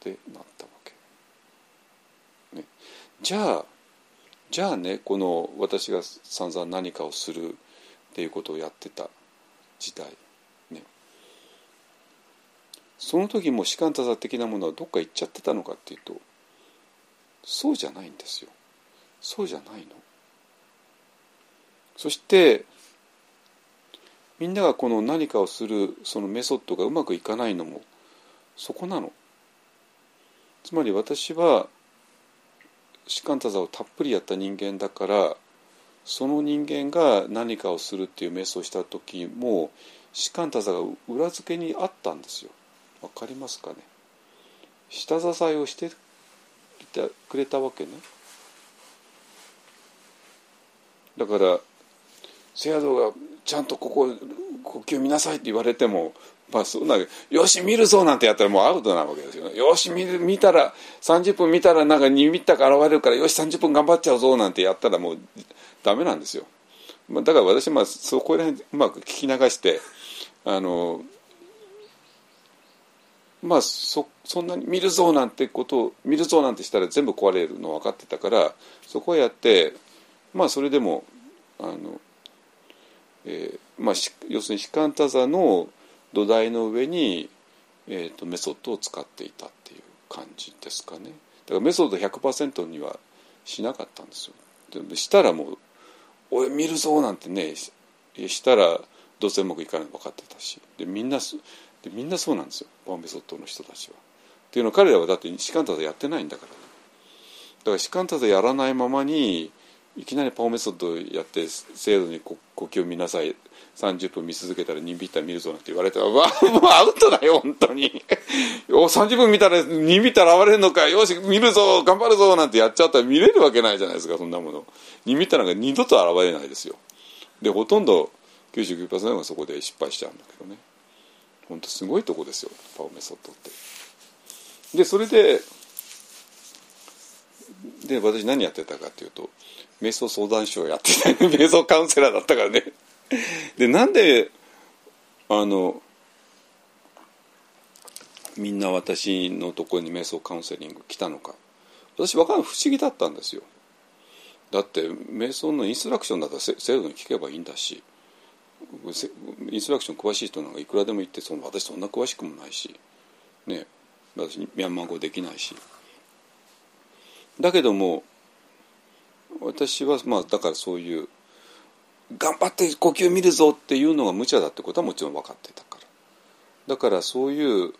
てなったわけ。ね、じゃあじゃあねこの私が散々何かをするっていうことをやってた時代その時も士官多座的なものはどっか行っちゃってたのかっていうとそうじゃないんですよ。そうじゃないの。そしてみんながこの何かをするそのメソッドがうまくいかないのもそこなの。つまり私は士官多座をたっぷりやった人間だからその人間が何かをするっていう瞑想した時も士官多座が裏付けにあったんですよ。わかりますかね？下支えをしてくれたわけね。だからせやどがちゃんとここ呼吸見なさいって言われてもまあそうなよし見るぞなんてやったらもうアウトなわけですよね。よし見る見たら30分見たらなんか2ミッタが現れるからよし30分頑張っちゃうぞなんてやったらもうダメなんですよ、まあ、だから私まあそこら辺うまく聞き流してあのまあそんなに見るぞなんてことを見るぞなんてしたら全部壊れるの分かってたからそこをやってまあそれでもあの、えーまあ、要するに士官多座の土台の上に、えーと、メソッドを使っていたっていう感じですかね。だからメソッド100%にはしなかったんですよ。でしたらもう「おい見るぞ」なんてねしたらどうせうまくいかないの分かってたし。でみんなでみんなそうなんですよ。パンメソッドの人たちは。っていうのは彼らはだって士官多座やってないんだから、だから士官多座やらないままにいきなりパオメソッドやって制度に呼吸を見なさい。30分見続けたら2ビッター見るぞなんて言われたらわもうアウトだよ本当に。お30分見たら2ビッター現れるのかよし見るぞ頑張るぞなんてやっちゃったら見れるわけないじゃないですかそんなもの。2ビッターなんか二度と現れないですよ。でほとんど99%がそこで失敗しちゃうんだけどね。本当すごいとこですよパオメソッドって。でそれでで私何やってたかっていうと瞑想相談所をやってた。瞑想カウンセラーだったからね。でなんであのみんな私のところに瞑想カウンセリング来たのか。私分かんない不思議だったんですよ。だって瞑想のインストラクションだったら制度に聞けばいいんだし。インストラクション詳しい人なんかいくらでも言ってその私そんな詳しくもないしね私ミャンマー語できないし。だけども私はまあだからそういう頑張って呼吸見るぞっていうのが無茶だってことはもちろん分かってたから。だからそういう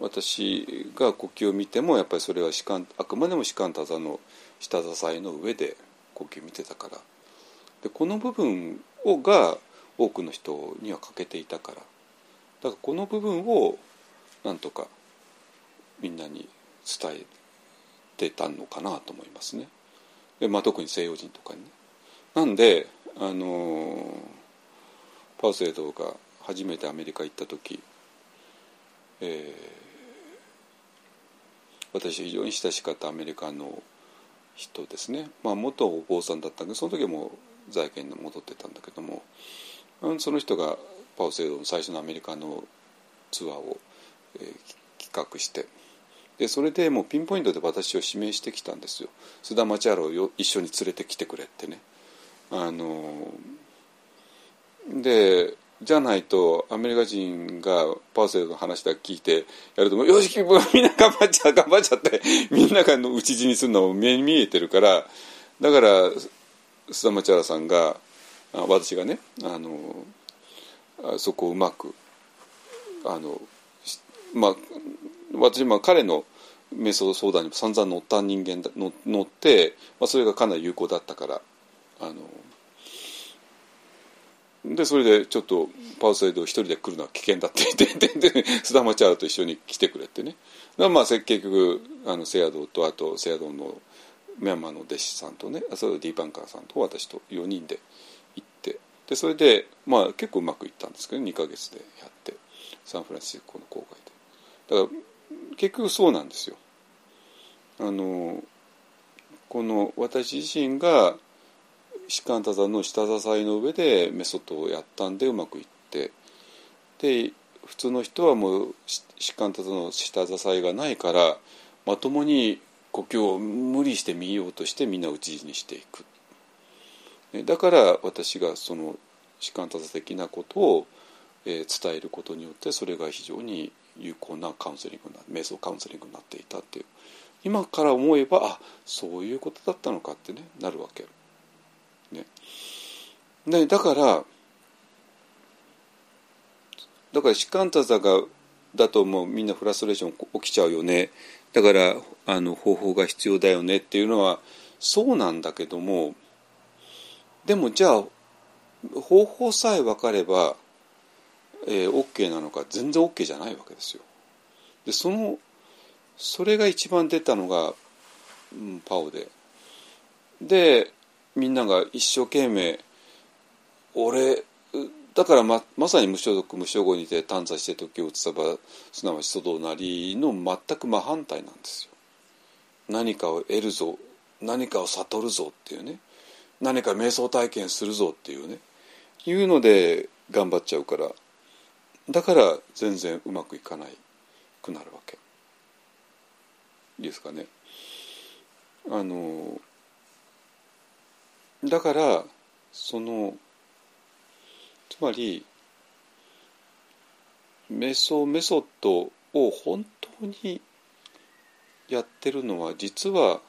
私が呼吸を見てもやっぱりそれは士官あくまでも士官多座の下支えの上で呼吸見てたから。でこの部分をが多くの人には欠けていたからだからこの部分をなんとかみんなに伝えてたのかなと思いますね。でまあ、特に西洋人とかにね。なんであのパウセイドが初めてアメリカ行った時、えー、私非常に親しかったアメリカの人ですね、まあ、元お坊さんだったんでその時も在権に戻ってたんだけどもその人がパウセイドの最初のアメリカのツアーを、えー、企画してでそれでもうピンポイントで私を指名してきたんですよ。須田町原を一緒に連れてきてくれってね。あのでじゃないとアメリカ人がパーセルの話だけ聞いてやるとよしみんな頑張っちゃう頑張っちゃってみんながの討ち死にするのも目に見えてるからだから須田町原さんが私がねあのそこをうまくあのまあ私まあ彼の瞑想相談にも散々乗った人間だ乗って、まあ、それがかなり有効だったからあのでそれでちょっとパウサイド一人で来るのは危険だって言ってで須田町原と一緒に来てくれてね。まあ結局あのセアドとあとセアドのミャンマーの弟子さんとねそれディーバンカーさんと私と4人ででそれでまあ結構うまくいったんですけど2か月でやってサンフランシスコの郊外でだから結局そうなんですよあのこの私自身が士官多座の下支えの上でメソッドをやったんでうまくいってで普通の人はもう士官多座の下支えがないからまともに呼吸を無理して見ようとしてみんな打ち死にしていく。だから私がその士官多座的なことを、えー、伝えることによってそれが非常に有効なカウンセリングな瞑想カウンセリングになっていたっていう。今から思えばあそういうことだったのかってねなるわけ。ね、でだからだから士官多座がだともうみんなフラストレーション起きちゃうよね。だからあの方法が必要だよねっていうのはそうなんだけどもでもじゃあ方法さえ分かれば、えー、OK なのか全然 OK じゃないわけですよ。でそのそれが一番出たのが、うん、パオででみんなが一生懸命俺だからままさに無所属無所語にて探査して時を移さばすなわち外なりの全く真反対なんですよ。何かを得るぞ何かを悟るぞっていうね何か瞑想体験するぞっていうねいうので頑張っちゃうからだから全然うまくいかないくなるわけ。ですかね。あのだからそのつまり瞑想メソッドを本当にやってるのは実は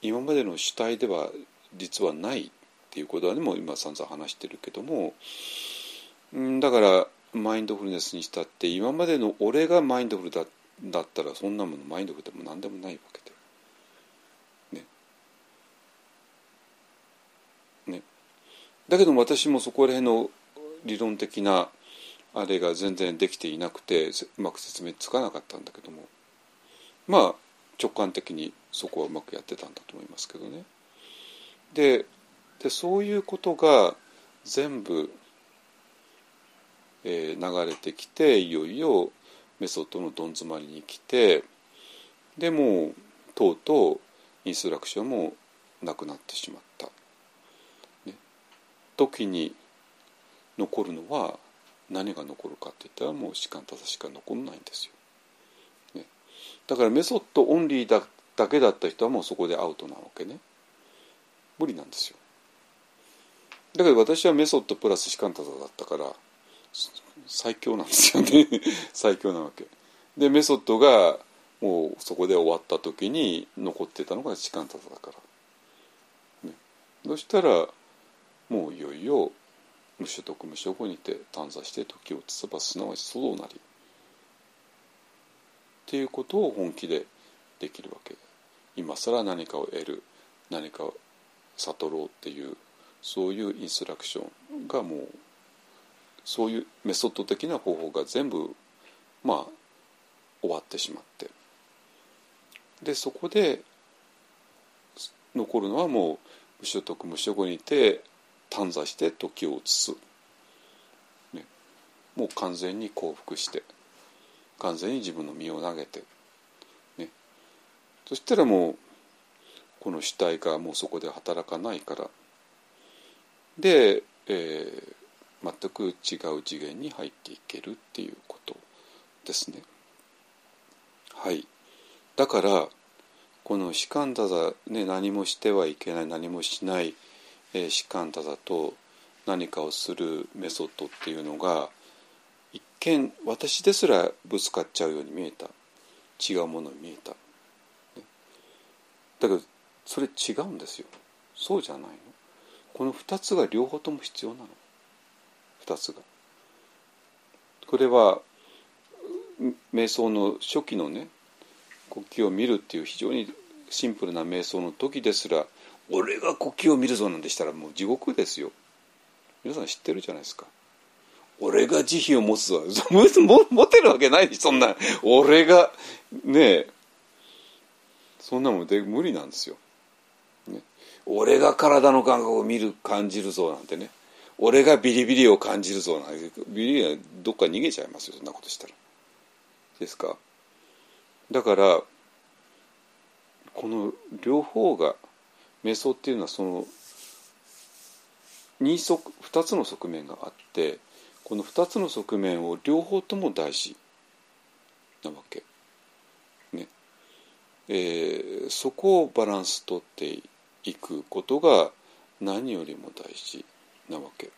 今までの主体では実はないっていうことはねもう今散々話してるけどもだからマインドフルネスにしたって今までの俺がマインドフルだだったらそんなものマインドフルでも何でもないわけで。ね。ね。だけど私もそこら辺の理論的なあれが全然できていなくてうまく説明つかなかったんだけどもまあ直感的にそこはうまくやってたんだと思いますけどね。ででそういうことが全部、えー、流れてきていよいよメソッドのどん詰まりに来てでもうとうとうインストラクションもなくなってしまった。ね、時に残るのは何が残るかっていったらもう士官多さしか残らないんですよ。ねだからメソッドオンリーだだけだった人はもうそこでアウトなわけね無理なんですよ。だけど私はメソッドプラスシカンタだったから最強なんですよね。最強なわけ。でメソッドがもうそこで終わった時に残ってたのがシカンタだから、ね、そしたらもういよいよ無所得無所後にて短座して時をつばすなわちそどなり。っていうことを本気でできるわけ。今更何かを得る何かを悟ろうっていうそういうインストラクションがもうそういうメソッド的な方法が全部まあ終わってしまって。でそこで残るのはもう無所得無所後にいて短座して時を移す、ね、もう完全に降伏して。完全に自分の身を投げて、ね、そしたらもうこの主体がもうそこで働かないから。で、えー、全く違う次元に入っていけるっていうことですね。はい。だからこの士官多座、ね、何もしてはいけない何もしない、えー、士官多座と何かをするメソッドっていうのが一見私ですらぶつかっちゃうように見えた。違うものに見えた、ね、だけどそれ違うんですよ。そうじゃないの。この2つが両方とも必要なの。2つが。これは瞑想の初期のね呼吸を見るっていう非常にシンプルな瞑想の時ですら俺が呼吸を見るぞなんてしたらもう地獄ですよ。皆さん知ってるじゃないですか。俺が慈悲を持つぞ。持てるわけないしそんな俺がねえ。そんなもんで無理なんですよ、俺が体の感覚を見る感じるぞなんてね。俺がビリビリを感じるぞなんてビリビリはどっか逃げちゃいますよそんなことしたら。ですか。だからこの両方が瞑想っていうのはその2側2つの側面があってこの2つの側面を両方とも大事なわけ。ね。えー、そこをバランスとっていくことが何よりも大事なわけ。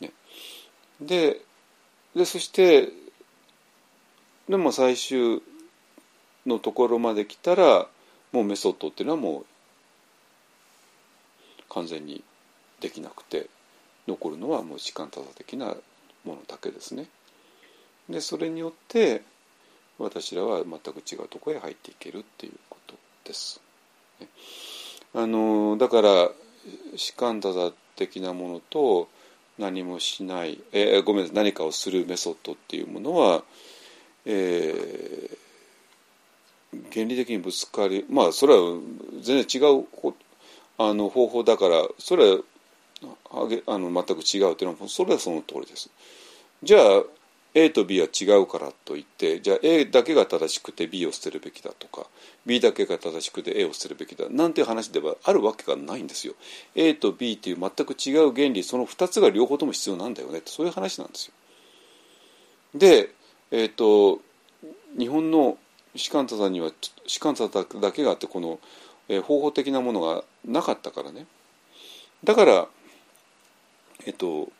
ね、ででそしてでも最終のところまで来たらもうメソッドっていうのはもう完全にできなくて残るのはもう時間多差的なものだけですね。でそれによって私らは全く違うところへ入っていけるっていうことです。あのだから士官多座的なものと何もしない、えー、ごめんなさい何かをするメソッドっていうものは、えー、原理的にぶつかりまあそれは全然違うあの方法だからそれはあの全く違うというのはそれはその通りです。じゃあ A と B は違うからといってじゃあ A だけが正しくて B を捨てるべきだとか B だけが正しくて A を捨てるべきだなんていう話ではあるわけがないんですよ。A と B っていう全く違う原理その2つが両方とも必要なんだよねってそういう話なんですよ。で、えーと、日本の士官座には士官座だけがあってこの、え、方法的なものがなかったからねだからえっ、ー、と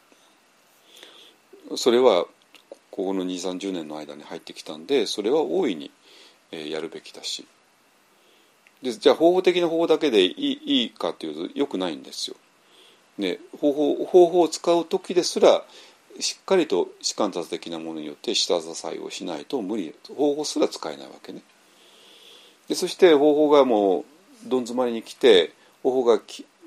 それはここの2 3 0年の間に入ってきたんでそれは大いに、やるべきだしでじゃあ方法的な方法だけでいいいいかというとよくないんですよ。ね、方法方法を使う時ですらしっかりと士官達的なものによって下支えをしないと無理方法すら使えないわけね。でそして方法がもうどん詰まりに来て方法が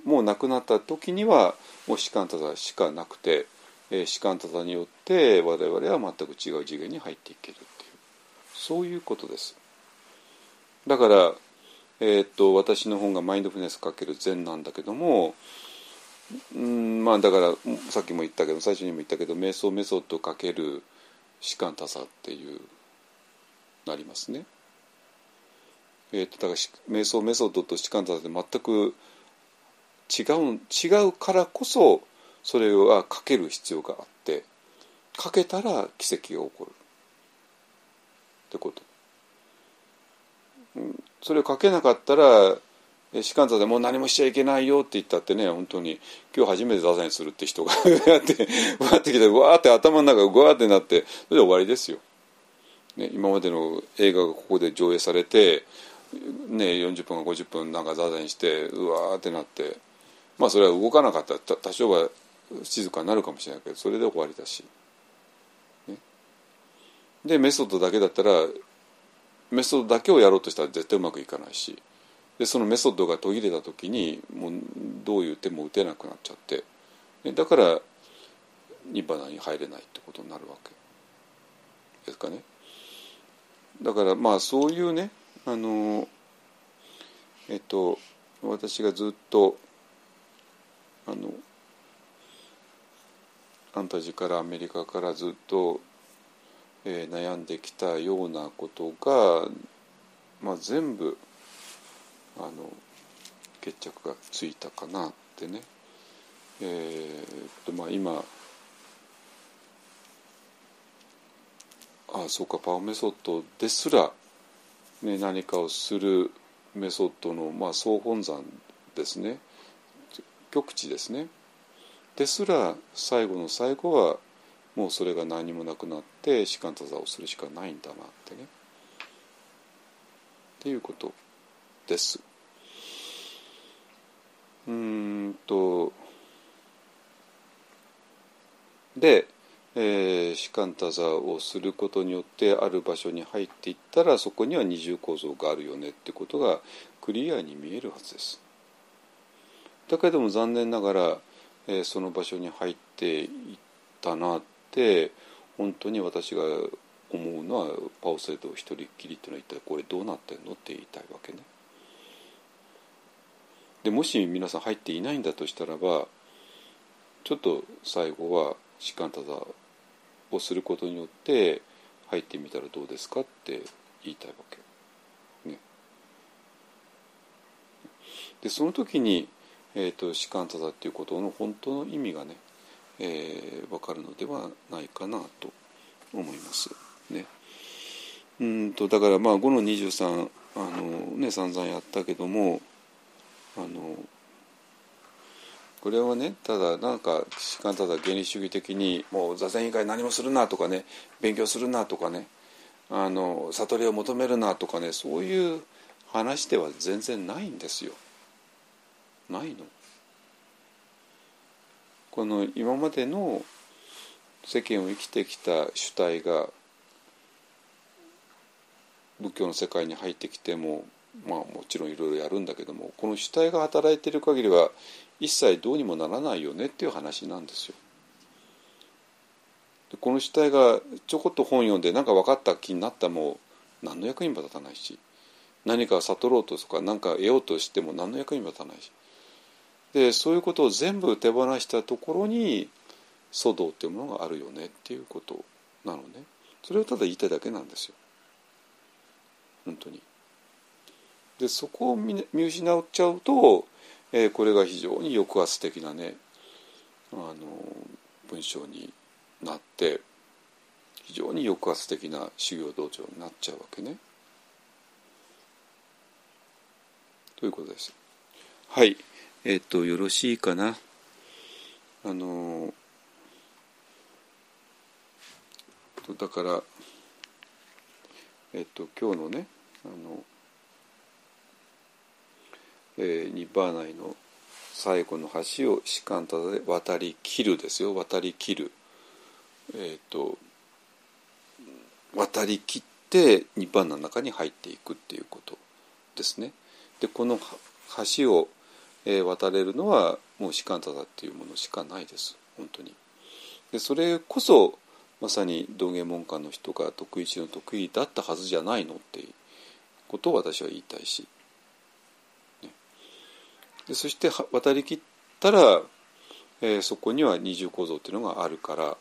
もうなくなった時にはもう士官達しかなくてえー、士官多々によって我々は全く違う次元に入っていけるっていうそういうことです。だから、えー、っと私の本が「マインドフルネス×禅」なんだけどもうんまあだからさっきも言ったけど最初にも言ったけど瞑想メソッド×士官多さっていうなりますね。えー、とだから瞑想メソッドと士官多さって全く違う違うからこそそれはかける必要があってかけたら奇跡が起こるってこと。それをかけなかったら士官座でもう何もしちゃいけないよって言ったってね本当に今日初めて座禅するって人が やってわってきてわって頭の中がわってなってそれで終わりですよ。ね、今までの映画がここで上映されて、ね、40分か50分なんか座禅してうわーってなってまあそれは動かなかった多少は静かになるかもしれないけどそれで終わりだし、ね、でメソッドだけだったらメソッドだけをやろうとしたら絶対うまくいかないし。でそのメソッドが途切れた時にもうどういう手も打てなくなっちゃって。だからニバナに入れないってことになるわけ。ですかね。だからまあそういうねあのえっと私がずっとあのファンタジーからアメリカからずっと、えー、悩んできたようなことが、まあ、全部あの決着がついたかなってね、えーとまあ、今ああそうかパワーメソッドですら、ね、何かをするメソッドの、まあ、総本山ですね極致ですね。ですら最後の最後はもうそれが何もなくなって士官多座をするしかないんだなってねっていうことです。うんとで、えー、士官多座をすることによってある場所に入っていったらそこには二重構造があるよねってことがクリアに見えるはずです。だけども残念ながら、え、その場所に入っていったなって本当に私が思うのはパオセイド一人っきりっていうのは一体これどうなってんのって言いたいわけね。でもし皆さん入っていないんだとしたらばちょっと最後は士官ただをすることによって入ってみたらどうですかって言いたいわけ。ね、でその時に、えーと、士官ただっていうことの本当の意味がね、えー、分かるのではないかなと思います。ね、うんとだからまあ5の23あのね散々やったけどもあのこれはねただなんかただ原理主義的にもう座禅以外何もするなとかね勉強するなとかねあの悟りを求めるなとかねそういう話では全然ないんですよ。ないの？この今までの世間を生きてきた主体が仏教の世界に入ってきてもまあもちろんいろいろやるんだけどもこの主体が働いている限りは一切どうにもならないよねっていう話なんですよ。でこの主体がちょこっと本読んで何か分かった気になったも何の役にも立たないし何か悟ろうとか何か得ようとしても何の役にも立たないしでそういうことを全部手放したところに祖道っていうものがあるよねっていうことなのねそれをただ言いたいだけなんですよ本当に。でそこを見失っちゃうと、えー、これが非常に抑圧的なねあの文章になって非常に抑圧的な修行道場になっちゃうわけね。ということです。はい。えっ、と、よろしいかな？あの、だから、えっ、と、今日のね、あの、えー、ニッバーナイの最後の橋を士官たで渡り切るですよ渡り切るえっ、と渡り切ってニッバーの中に入っていくっていうことですね。でこの橋を、え、渡れるのはもう士官ただっていうものしかないです本当に。でそれこそまさに道元門下の人が得意中の得意だったはずじゃないのっていうことを私は言いたいし。ねでそして渡りきったら、えー、そこには二重構造っていうのがあるから、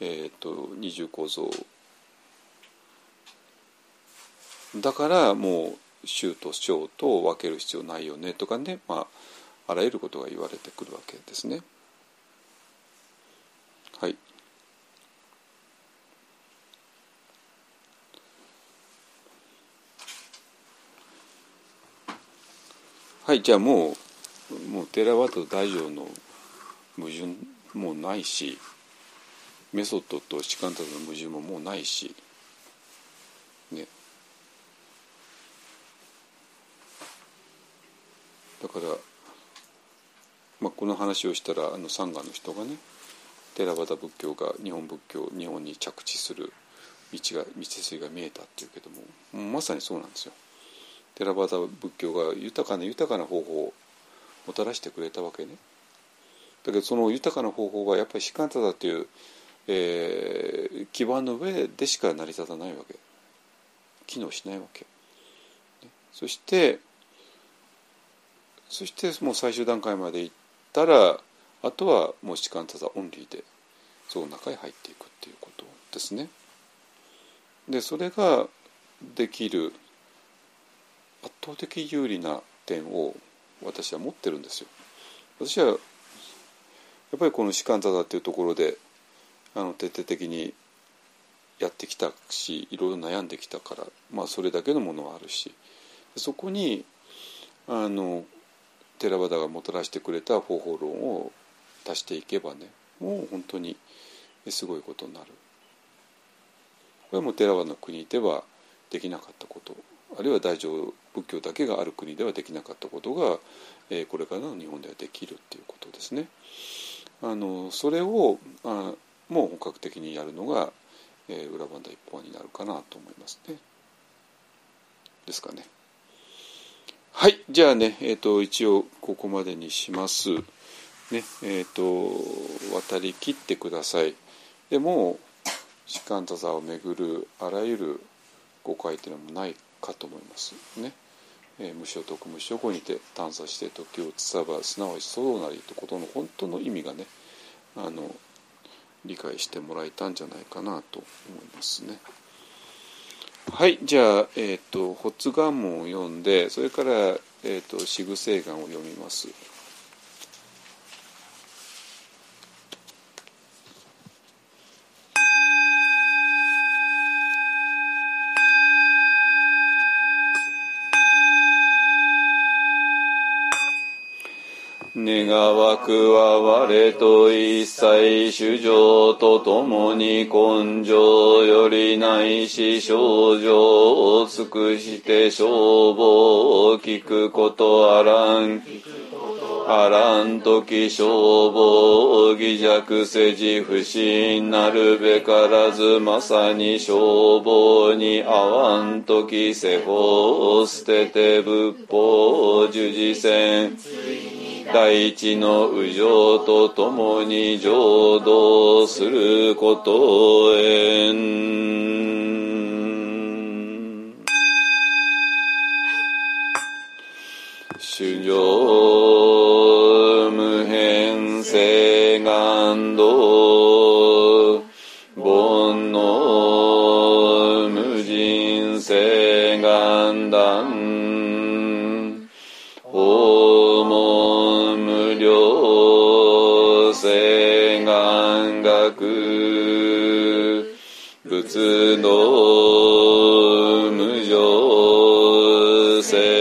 えーと、二重構造だからもう宗と小と分ける必要ないよねとかね、まあ、あらゆることが言われてくるわけですね。はい。はい、じゃあもうもうテラワと大乗の矛盾もないしメソッドとシカンタの矛盾ももうないしねだから、まあ、この話をしたらあのサンガの人がねテラバダ仏教が日本仏教日本に着地する道が道筋が見えたっていうけどもまさにそうなんですよ。テラバダ仏教が豊かな豊かな方法をもたらしてくれたわけね。だけどその豊かな方法はやっぱりシカンタだという、えー、基盤の上でしか成り立たないわけ機能しないわけ。そしてそしてもう最終段階まで行ってたらあとはもうシカンタザオンリーでその中へ入っていくっていうことですね。でそれができる圧倒的有利な点を私は持ってるんですよ。私はやっぱりこの士官座だっていうところであの徹底的にやってきたしいろいろ悩んできたからまあそれだけのものはあるしそこにあの寺田がもたらしてくれた方法論を足していけばねもう本当にすごいことになるこれはもう寺輪の国ではできなかったことあるいは大乗仏教だけがある国ではできなかったことが、えー、これからの日本ではできるっていうことですね。あのそれをあもう本格的にやるのが、えー、裏バンダ一本になるかなと思いますね。ですかね。はいじゃあね、えーと、一応ここまでにします。ねえーと、渡り切ってください。でも士官座座をめぐるあらゆる誤解っていうのもないかと思いますね。えー、無所得無所後にて探査して時をつさばすなわちそうなりということの本当の意味がねあの理解してもらえたんじゃないかなと思いますね。はいじゃあ、えーと、発願文を読んでそれから、えーと、四具聖願を読みます。は我と一切主情とともに根性よりないし症状を尽くして消防を聞くことあらん。あらんとき消防を偽弱せじ不信なるべからずまさに消防に合わんとき世法を捨てて仏法受事せん。大地の右上と共に浄土することへん。修行無変性願道仏の無常性。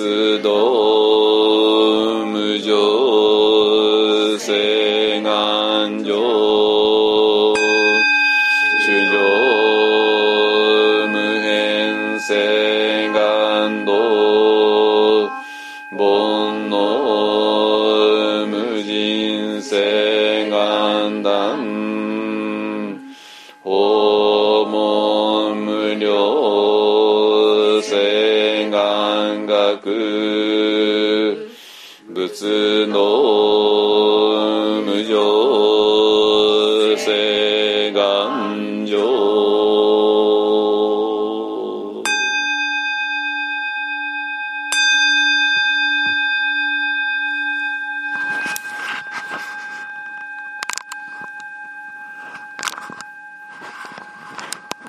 仏道